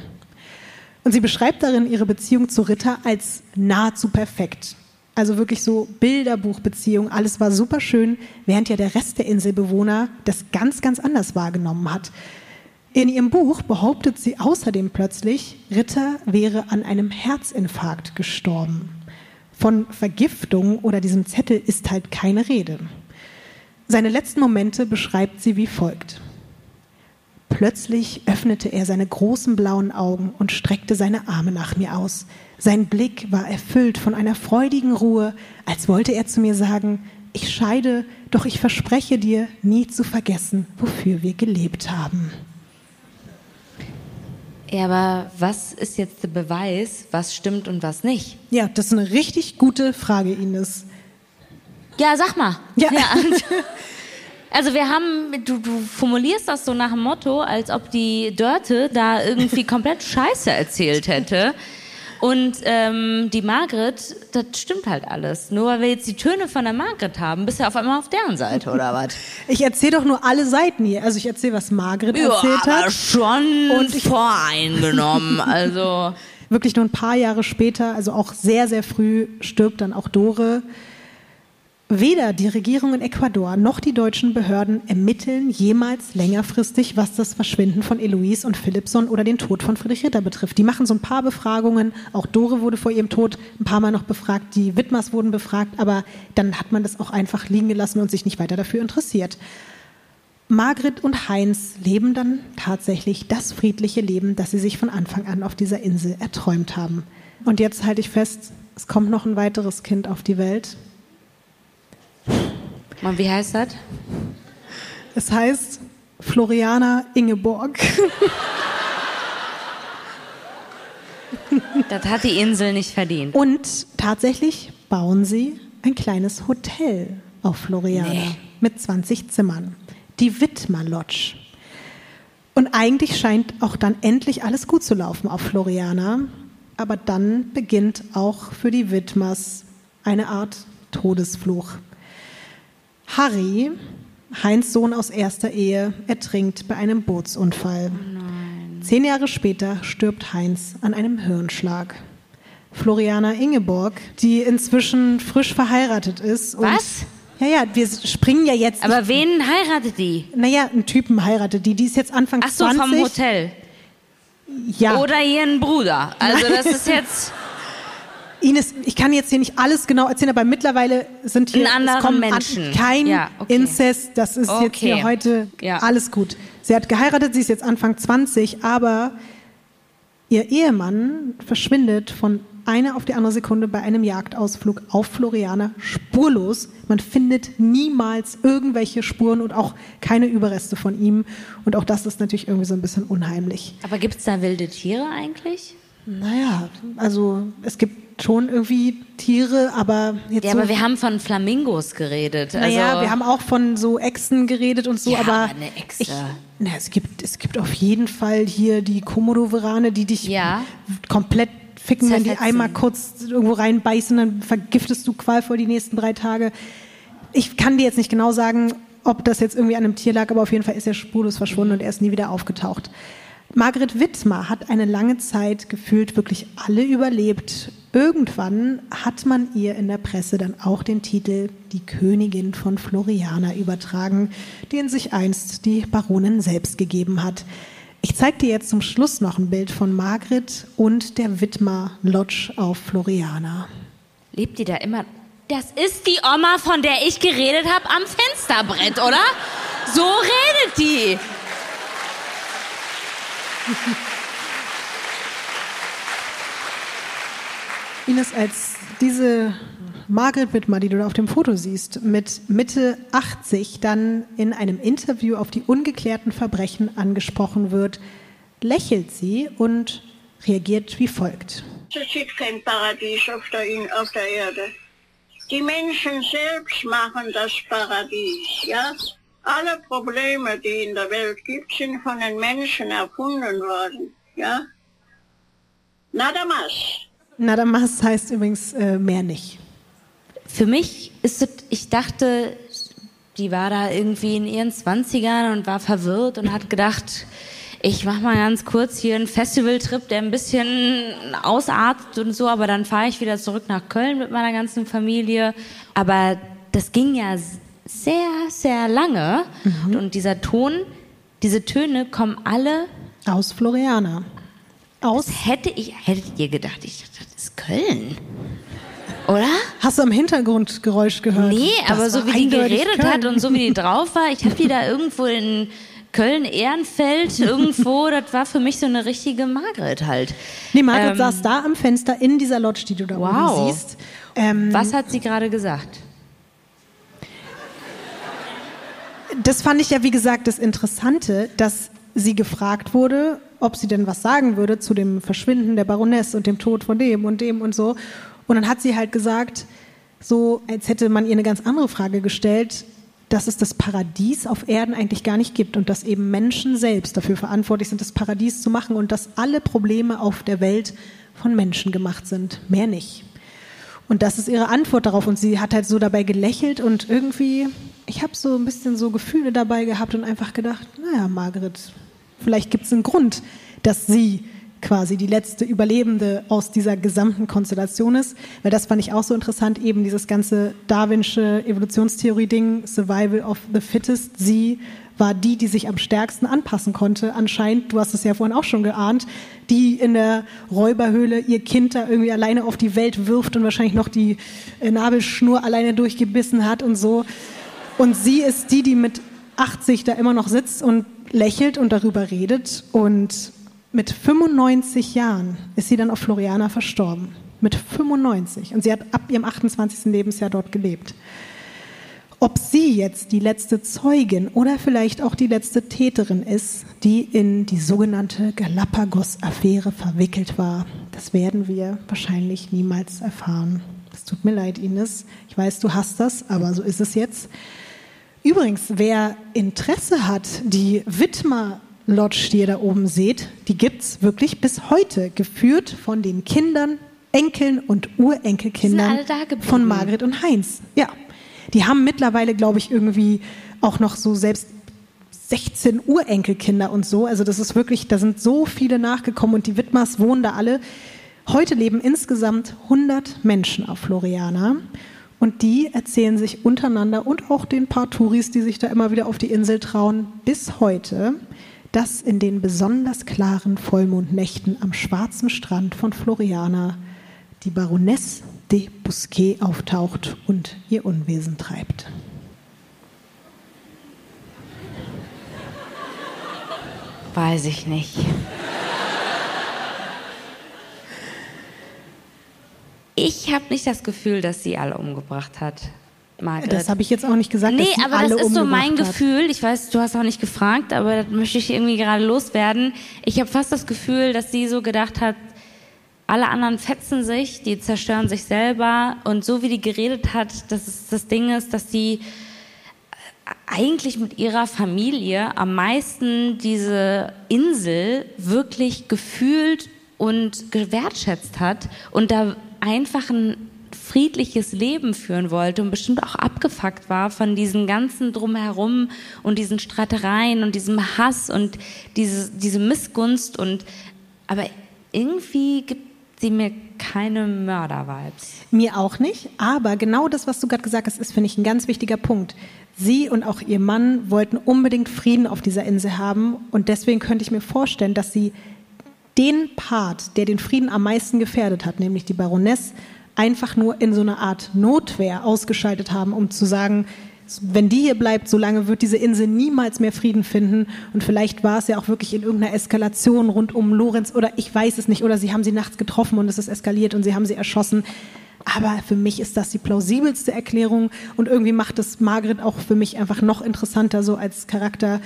Und sie beschreibt darin ihre Beziehung zu Ritter als nahezu perfekt. Also wirklich so Bilderbuchbeziehung, alles war super schön, während ja der Rest der Inselbewohner das ganz, ganz anders wahrgenommen hat. In ihrem Buch behauptet sie außerdem plötzlich, Ritter wäre an einem Herzinfarkt gestorben. Von Vergiftung oder diesem Zettel ist halt keine Rede. Seine letzten Momente beschreibt sie wie folgt. Plötzlich öffnete er seine großen blauen Augen und streckte seine Arme nach mir aus. Sein Blick war erfüllt von einer freudigen Ruhe, als wollte er zu mir sagen, ich scheide, doch ich verspreche dir, nie zu vergessen, wofür wir gelebt haben. Ja, aber was ist jetzt der Beweis, was stimmt und was nicht? Ja, das ist eine richtig gute Frage, Ines. Ja, sag mal. Ja. *laughs* Also wir haben, du, du formulierst das so nach dem Motto, als ob die Dörte da irgendwie komplett Scheiße erzählt hätte. Und ähm, die Margret, das stimmt halt alles. Nur weil wir jetzt die Töne von der Margret haben, bist du auf einmal auf deren Seite, oder was? *laughs* Ich erzähle doch nur alle Seiten hier. Also ich erzähle, was Margret Ja, erzählt aber hat. schon Und ich- voreingenommen. *laughs* Also Wirklich nur ein paar Jahre später, also auch sehr, sehr früh, stirbt dann auch Dore. Weder die Regierung in Ecuador noch die deutschen Behörden ermitteln jemals längerfristig, was das Verschwinden von Eloise und Philipson oder den Tod von Friedrich Ritter betrifft. Die machen so ein paar Befragungen. Auch Dore wurde vor ihrem Tod ein paar Mal noch befragt. Die Widmers wurden befragt. Aber dann hat man das auch einfach liegen gelassen und sich nicht weiter dafür interessiert. Margret und Heinz leben dann tatsächlich das friedliche Leben, das sie sich von Anfang an auf dieser Insel erträumt haben. Und jetzt halte ich fest, es kommt noch ein weiteres Kind auf die Welt. Und wie heißt das? Es heißt Floriana Ingeborg. Das hat die Insel nicht verdient. Und tatsächlich bauen sie ein kleines Hotel auf Floriana Nee. mit 20 Zimmern. Die Wittmer Lodge. Und eigentlich scheint auch dann endlich alles gut zu laufen auf Floriana. Aber dann beginnt auch für die Wittmers eine Art Todesfluch. Harry, Heinz Sohn aus erster Ehe, ertrinkt bei einem Bootsunfall. Zehn Jahre später stirbt Heinz an einem Hirnschlag. Floriana Ingeborg, die inzwischen frisch verheiratet ist. Und Was? Ja, ja, wir springen ja jetzt. Aber wen heiratet die? naja, einen Typen heiratet die. Die ist jetzt Anfang Ach so, 20. vom Hotel. Ja. Oder ihren Bruder. Also das *laughs* ist jetzt Ines, ich kann jetzt hier nicht alles genau erzählen, aber mittlerweile sind hier Einen anderen es kommen Menschen. An, kein Ja, okay. Inzest. Das ist jetzt Okay. hier heute Ja. alles gut. Sie hat geheiratet, sie ist jetzt Anfang 20, aber ihr Ehemann verschwindet von einer auf die andere Sekunde bei einem Jagdausflug auf Floriana spurlos. Man findet niemals irgendwelche Spuren und auch keine Überreste von ihm. Und auch das ist natürlich irgendwie so ein bisschen unheimlich. Aber gibt es da wilde Tiere eigentlich? Naja, also es gibt schon irgendwie Tiere, aber jetzt Ja, so, aber wir haben von Flamingos geredet. Also, naja, wir haben auch von so Echsen geredet und so, Ja, aber eine Echse. Ich, na, es gibt es gibt auf jeden Fall hier die Komodo-Varane, die dich Ja. komplett ficken, wenn die Zerfetzen. einmal kurz irgendwo reinbeißen, dann vergiftest du qualvoll die nächsten drei Tage. Ich kann dir jetzt nicht genau sagen, ob das jetzt irgendwie an einem Tier lag, aber auf jeden Fall ist er spurlos verschwunden und er ist nie wieder aufgetaucht. Margret Wittmer hat eine lange Zeit gefühlt wirklich alle überlebt, irgendwann hat man ihr in der Presse dann auch den Titel Die Königin von Floriana übertragen, den sich einst die Baronin selbst gegeben hat. Ich zeige dir jetzt zum Schluss noch ein Bild von Margret und der Widmer Lodge auf Floriana. Lebt die da immer? Das ist die Oma, von der ich geredet habe am Fensterbrett, oder? So redet die. *laughs* Ines, als diese Margaret Wittmer, die du da auf dem Foto siehst, mit Mitte 80 dann in einem Interview auf die ungeklärten Verbrechen angesprochen wird, lächelt sie und reagiert wie folgt. Es gibt kein Paradies auf der, auf der Erde. Die Menschen selbst machen das Paradies, ja? Alle Probleme, die in der Welt gibt, sind von den Menschen erfunden worden, ja? Nada más. Nada más heißt übrigens äh, mehr nicht. Für mich ist es, ich dachte, die war da irgendwie in ihren Zwanzigern und war verwirrt und hat gedacht, ich mache mal ganz kurz hier einen Festivaltrip, der ein bisschen ausartet und so, aber dann fahre ich wieder zurück nach Köln mit meiner ganzen Familie. Aber das ging ja sehr, sehr lange. Mhm. Und dieser Ton, diese Töne kommen alle aus Floriana. Aus hätte ich, hättet ihr gedacht, ich dachte, das ist Köln. Oder? Hast du am Hintergrund Geräusch gehört? Nee, das aber so wie die geredet Köln. hat und so wie die drauf war, ich habe die da irgendwo in Köln-Ehrenfeld *laughs* irgendwo, das war für mich so eine richtige Margret halt. Nee, Margret ähm, saß da am Fenster in dieser Lodge, die du da wow. oben siehst. Ähm, Was hat sie gerade gesagt? Das fand ich ja, wie gesagt, das Interessante, dass sie gefragt wurde, ob sie denn was sagen würde zu dem Verschwinden der Baroness und dem Tod von dem und dem und so. Und dann hat sie halt gesagt, so als hätte man ihr eine ganz andere Frage gestellt, dass es das Paradies auf Erden eigentlich gar nicht gibt und dass eben Menschen selbst dafür verantwortlich sind, das Paradies zu machen und dass alle Probleme auf der Welt von Menschen gemacht sind, mehr nicht. Und das ist ihre Antwort darauf und sie hat halt so dabei gelächelt und irgendwie, ich habe so ein bisschen so Gefühle dabei gehabt und einfach gedacht, naja, Margret, vielleicht gibt es einen Grund, dass sie quasi die letzte Überlebende aus dieser gesamten Konstellation ist. Weil das fand ich auch so interessant, eben dieses ganze darwinsche Evolutionstheorie-Ding, Survival of the Fittest. Sie war die, die sich am stärksten anpassen konnte. Anscheinend, du hast es ja vorhin auch schon geahnt, die in der Räuberhöhle ihr Kind da irgendwie alleine auf die Welt wirft und wahrscheinlich noch die äh, Nabelschnur alleine durchgebissen hat und so. Und sie ist die, die mit 80 da immer noch sitzt und lächelt und darüber redet und mit 95 Jahren ist sie dann auf Floriana verstorben. Mit 95. Und sie hat ab ihrem 28. Lebensjahr dort gelebt. Ob sie jetzt die letzte Zeugin oder vielleicht auch die letzte Täterin ist, die in die sogenannte Galapagos-Affäre verwickelt war, das werden wir wahrscheinlich niemals erfahren. Es tut mir leid, Ines. Ich weiß, du hast das, aber so ist es jetzt. Übrigens, wer Interesse hat, die Widmer Lodge, die ihr da oben seht, die gibt es wirklich bis heute, geführt von den Kindern, Enkeln und Urenkelkindern von Margret und Heinz. Ja, die haben mittlerweile, glaube ich, irgendwie auch noch so selbst 16 Urenkelkinder und so. Also das ist wirklich, da sind so viele nachgekommen und die Widmers wohnen da alle. Heute leben insgesamt 100 Menschen auf Floriana. Und die erzählen sich untereinander und auch den paar Touris, die sich da immer wieder auf die Insel trauen, bis heute, dass in den besonders klaren Vollmondnächten am schwarzen Strand von Floriana die Baroness de Bousquet auftaucht und ihr Unwesen treibt. Weiß ich nicht. Ich habe nicht das Gefühl, dass sie alle umgebracht hat. Margret. Das habe ich jetzt auch nicht gesagt. Nee, aber das ist so mein hat. Gefühl. Ich weiß, du hast auch nicht gefragt, aber das möchte ich irgendwie gerade loswerden. Ich habe fast das Gefühl, dass sie so gedacht hat, alle anderen fetzen sich, die zerstören sich selber. Und so wie die geredet hat, dass es das Ding ist, dass sie eigentlich mit ihrer Familie am meisten diese Insel wirklich gefühlt und gewertschätzt hat und da einfach ein friedliches Leben führen wollte und bestimmt auch abgefuckt war von diesen ganzen Drumherum und diesen Streitereien und diesem Hass und diese, diese Missgunst und aber irgendwie gibt sie mir keine Mörder-Vibes. Mir auch nicht, aber genau das, was du gerade gesagt hast, ist, finde ich, ein ganz wichtiger Punkt. Sie und auch ihr Mann wollten unbedingt Frieden auf dieser Insel haben und deswegen könnte ich mir vorstellen, dass sie den Part, der den Frieden am meisten gefährdet hat, nämlich die Baroness, einfach nur in so einer Art Notwehr ausgeschaltet haben, um zu sagen, wenn die hier bleibt, solange wird diese Insel niemals mehr Frieden finden. Und vielleicht war es ja auch wirklich in irgendeiner Eskalation rund um Lorenz oder ich weiß es nicht. Oder sie haben sie nachts getroffen und es ist eskaliert und sie haben sie erschossen. Aber für mich ist das die plausibelste Erklärung und irgendwie macht es Margaret auch für mich einfach noch interessanter so als Charakter.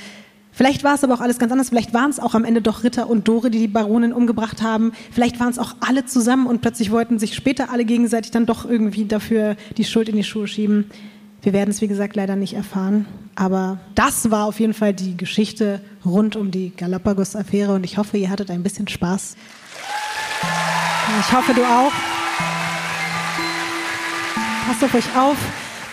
Vielleicht war es aber auch alles ganz anders. Vielleicht waren es auch am Ende doch Ritter und Dore, die die Baronin umgebracht haben. Vielleicht waren es auch alle zusammen und plötzlich wollten sich später alle gegenseitig dann doch irgendwie dafür die Schuld in die Schuhe schieben. Wir werden es, wie gesagt, leider nicht erfahren. Aber das war auf jeden Fall die Geschichte rund um die Galapagos-Affäre und ich hoffe, ihr hattet ein bisschen Spaß. Ich hoffe, du auch. Passt auf euch auf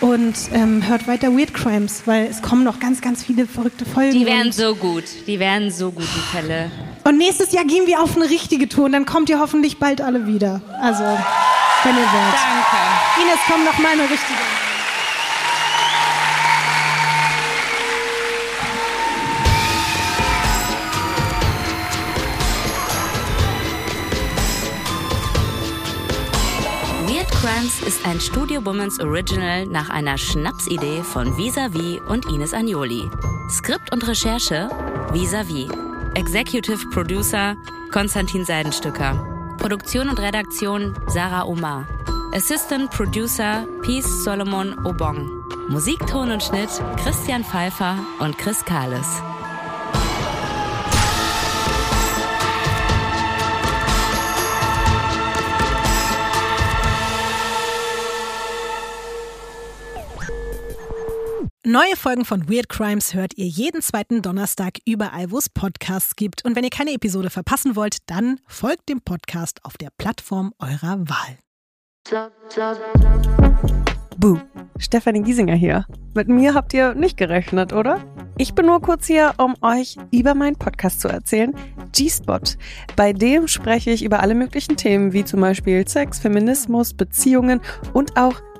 und ähm, hört weiter Weird Crimes, weil es kommen noch ganz, ganz viele verrückte Folgen. Die werden so gut. Die werden so gut, die Fälle. Und nächstes Jahr gehen wir auf eine richtige Tour und dann kommt ihr hoffentlich bald alle wieder. Also, wenn ihr wollt. Danke. Ines, komm noch mal eine richtige. Crimes ist ein Studio Womans Original nach einer Schnapsidee von Visavi und Ines Agnoli. Skript und Recherche Visavi. Executive Producer Konstantin Seidenstücker. Produktion und Redaktion Sarah Omar. Assistant Producer Peace Solomon Obong. Musik, Ton und Schnitt Christian Pfeiffer und Chris Kahles. Neue Folgen von Weird Crimes hört ihr jeden zweiten Donnerstag überall, wo es Podcasts gibt. Und wenn ihr keine Episode verpassen wollt, dann folgt dem Podcast auf der Plattform eurer Wahl. Buh, Stefanie Giesinger hier. Mit mir habt ihr nicht gerechnet, oder? Ich bin nur kurz hier, um euch über meinen Podcast zu erzählen, G-Spot. Bei dem spreche ich über alle möglichen Themen, wie zum Beispiel Sex, Feminismus, Beziehungen und auch